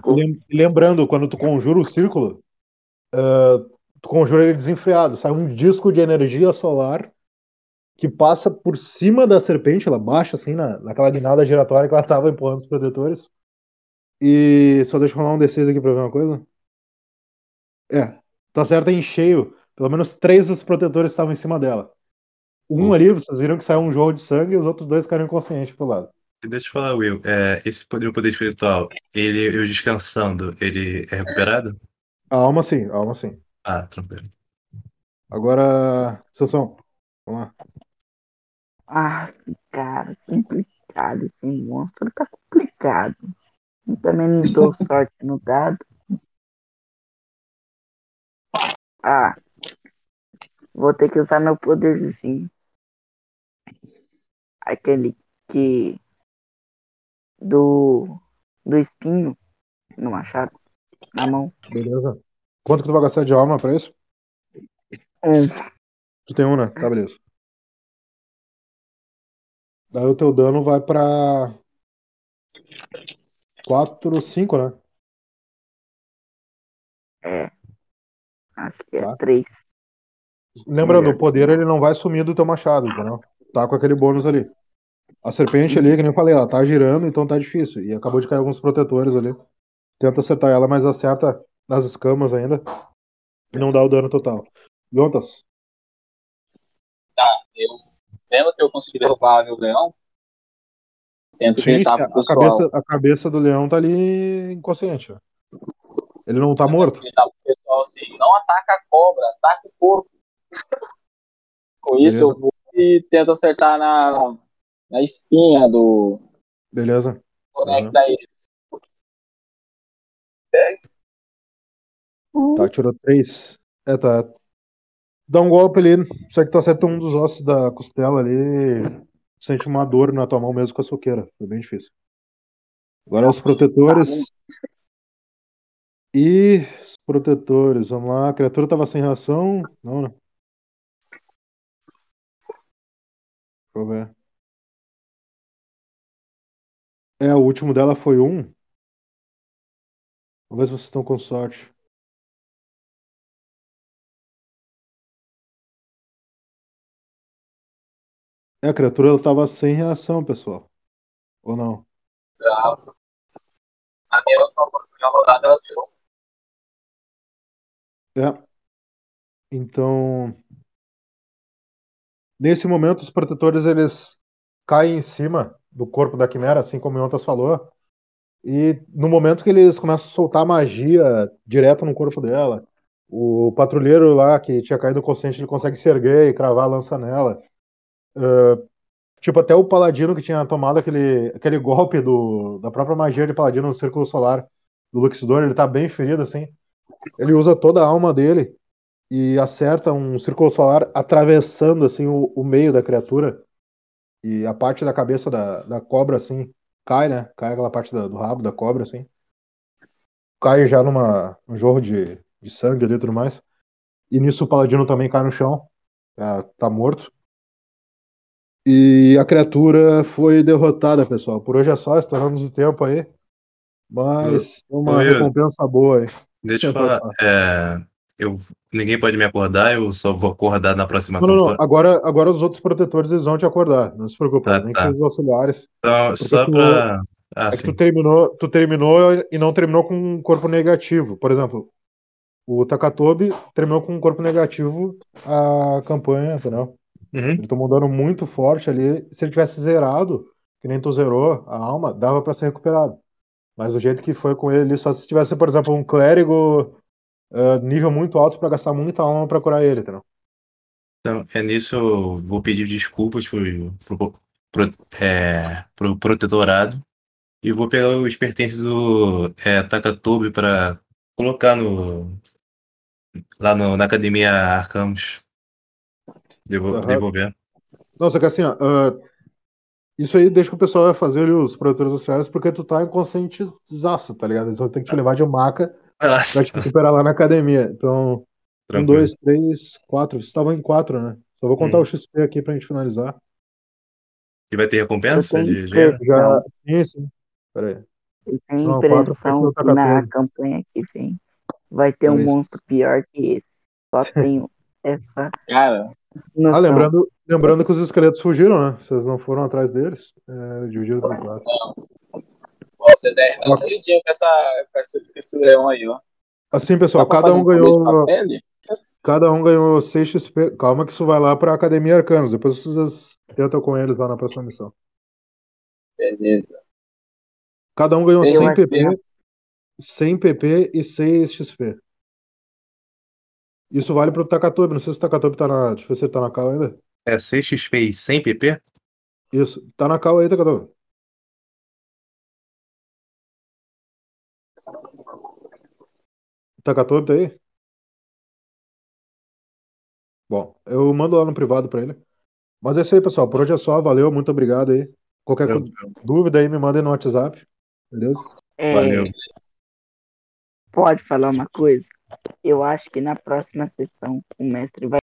Lem- Lembrando, quando tu conjura o círculo, ah, tu conjura ele desenfreado. Sai um disco de energia solar que passa por cima da serpente, ela baixa assim na, naquela guinada giratória que ela tava empurrando os protetores. E só deixa eu rolar um D6 aqui pra ver uma coisa. É, tá certo em cheio. Pelo menos três dos protetores estavam em cima dela. Um Opa. ali, vocês viram que saiu um jogo de sangue e os outros dois ficaram inconscientes pro lado. Deixa eu falar, Will. É, esse poder, poder espiritual, ele, eu descansando, ele é recuperado? A alma sim, a alma sim. Ah, tranquilo. Agora, Sansão, vamos lá. Ah, cara, complicado. Esse monstro tá complicado. Eu também não dou sorte no dado. Ah, vou ter que usar meu poderzinho. Aquele que. Do. Do espinho no machado. Na mão. Beleza. Quanto que tu vai gastar de alma pra isso? Um. Tu tem um, né? Tá, beleza. Daí o teu dano vai pra 4, 5, né? É. Acho que é Tá. três. Lembrando, o poder ele não vai sumir do teu machado, entendeu? Tá com aquele bônus ali. A serpente ali, que nem eu falei, ela tá girando, então tá difícil. E acabou de cair alguns protetores ali. Tenta acertar ela, mas acerta nas escamas ainda. E não dá o dano total. Jontas, Eu, vendo que eu consegui derrubar o leão, tento sim, gritar a pro pessoal. cabeça, a cabeça do leão tá ali inconsciente. ó. Ele não tá Eu morto. gritar pro pessoal assim, não ataca a cobra, ataca o corpo. Com isso Beleza. eu vou e tento acertar na, na espinha do Beleza. conecta eles. Tá, tirou três. É, tá. Dá um golpe ali, só que tu acerta um dos ossos da costela ali. Sente uma dor na tua mão mesmo com a soqueira. Foi bem difícil. Agora os protetores. E os protetores, vamos lá. A criatura tava sem reação. Não, né? Deixa eu ver. É, o último dela foi um. Se vocês estão com sorte. É, a criatura ela tava sem reação, pessoal. Ou não? A minha última rodada ela tirou. É. Então. Nesse momento, os protetores eles caem em cima do corpo da quimera, assim como o Yontas falou. E no momento que eles começam a soltar magia direto no corpo dela, o patrulheiro lá que tinha caído consciente, ele consegue se erguer e cravar a lança nela. Uh, tipo, até o paladino que tinha tomado aquele, aquele golpe do, da própria magia de paladino no círculo solar do Luxidor, ele tá bem ferido, assim. Ele usa toda a alma dele e acerta um círculo solar atravessando, assim, o, o meio da criatura. E a parte da cabeça da, da cobra, assim, cai, né? Cai aquela parte da, do rabo da cobra, assim. Cai já numa, num jorro de, de sangue ali e tudo mais. E nisso o paladino também cai no chão. Tá morto. E a criatura foi derrotada, pessoal. Por hoje é só, estouramos o tempo aí. Mas uma Oi, recompensa boa aí. Deixa eu falar. É, eu, ninguém pode me acordar, eu só vou acordar na próxima Não, não, não. campanha. Agora, agora os outros protetores eles vão te acordar. Não se preocupe, Ah, nem tá. os auxiliares. Então, só tu- pra. Ah, É que tu terminou, tu terminou e não terminou com um corpo negativo. Por exemplo, o Takatobi terminou com um corpo negativo a campanha, entendeu? Uhum. Ele tomou um dano muito forte ali. Se ele tivesse zerado, que nem tu zerou a alma, dava pra ser recuperado. Mas o jeito que foi com ele só se tivesse, por exemplo, um clérigo ah, nível muito alto pra gastar muita alma pra curar ele, entendeu? Então, é nisso eu vou pedir desculpas pro, pro, pro, é, pro protetorado e vou pegar os pertences do é, Takatobi pra colocar no lá no, na academia Arcamus. Devo, Aham. Devolver. Não, só que assim, ó, ah, isso aí deixa que o pessoal vai fazer ali, os produtores auxiliares, porque tu tá inconscientizaço, tá ligado? Eles vão ter que te levar de maca Ah, pra te recuperar lá na academia. Então, um, tranquilo. dois, três, quatro. Vocês estavam em quatro, né? Só vou contar Hum. o XP aqui pra gente finalizar. E vai ter recompensa de? Já. Sim, sim. Pera aí. Eu tenho a impressão que na campanha que vem vai ter um Peraí. monstro pior que esse. Só tenho essa Cara, noção. Ah, lembrando, lembrando que os esqueletos fugiram, né? Vocês não foram atrás deles. É, dividido por quatro. Derrota meio dia com, essa, com, esse, com esse leão aí, ó. Assim, pessoal, cada um ganhou. Cada um ganhou 6 XP. Calma que isso vai lá pra Academia Arcanos. Depois vocês tentam com eles lá na próxima missão. Beleza. Cada um ganhou Seis 100 XP. PP, 100 PP e 6 XP. Isso vale pro Takatobi. Não sei se o Takatobi tá na. Deixa eu ver se ele tá na cal ainda. É 6 XP e 100 PP? Isso. Tá na cal aí, Takatobi. Tá aí? Bom, eu mando lá no privado pra ele. Mas é isso aí, pessoal. Por hoje é só. Valeu, muito obrigado aí. Qualquer co- dúvida aí, me mandem no WhatsApp. Beleza? É, Valeu. pode falar uma coisa? Eu acho que na próxima sessão o mestre vai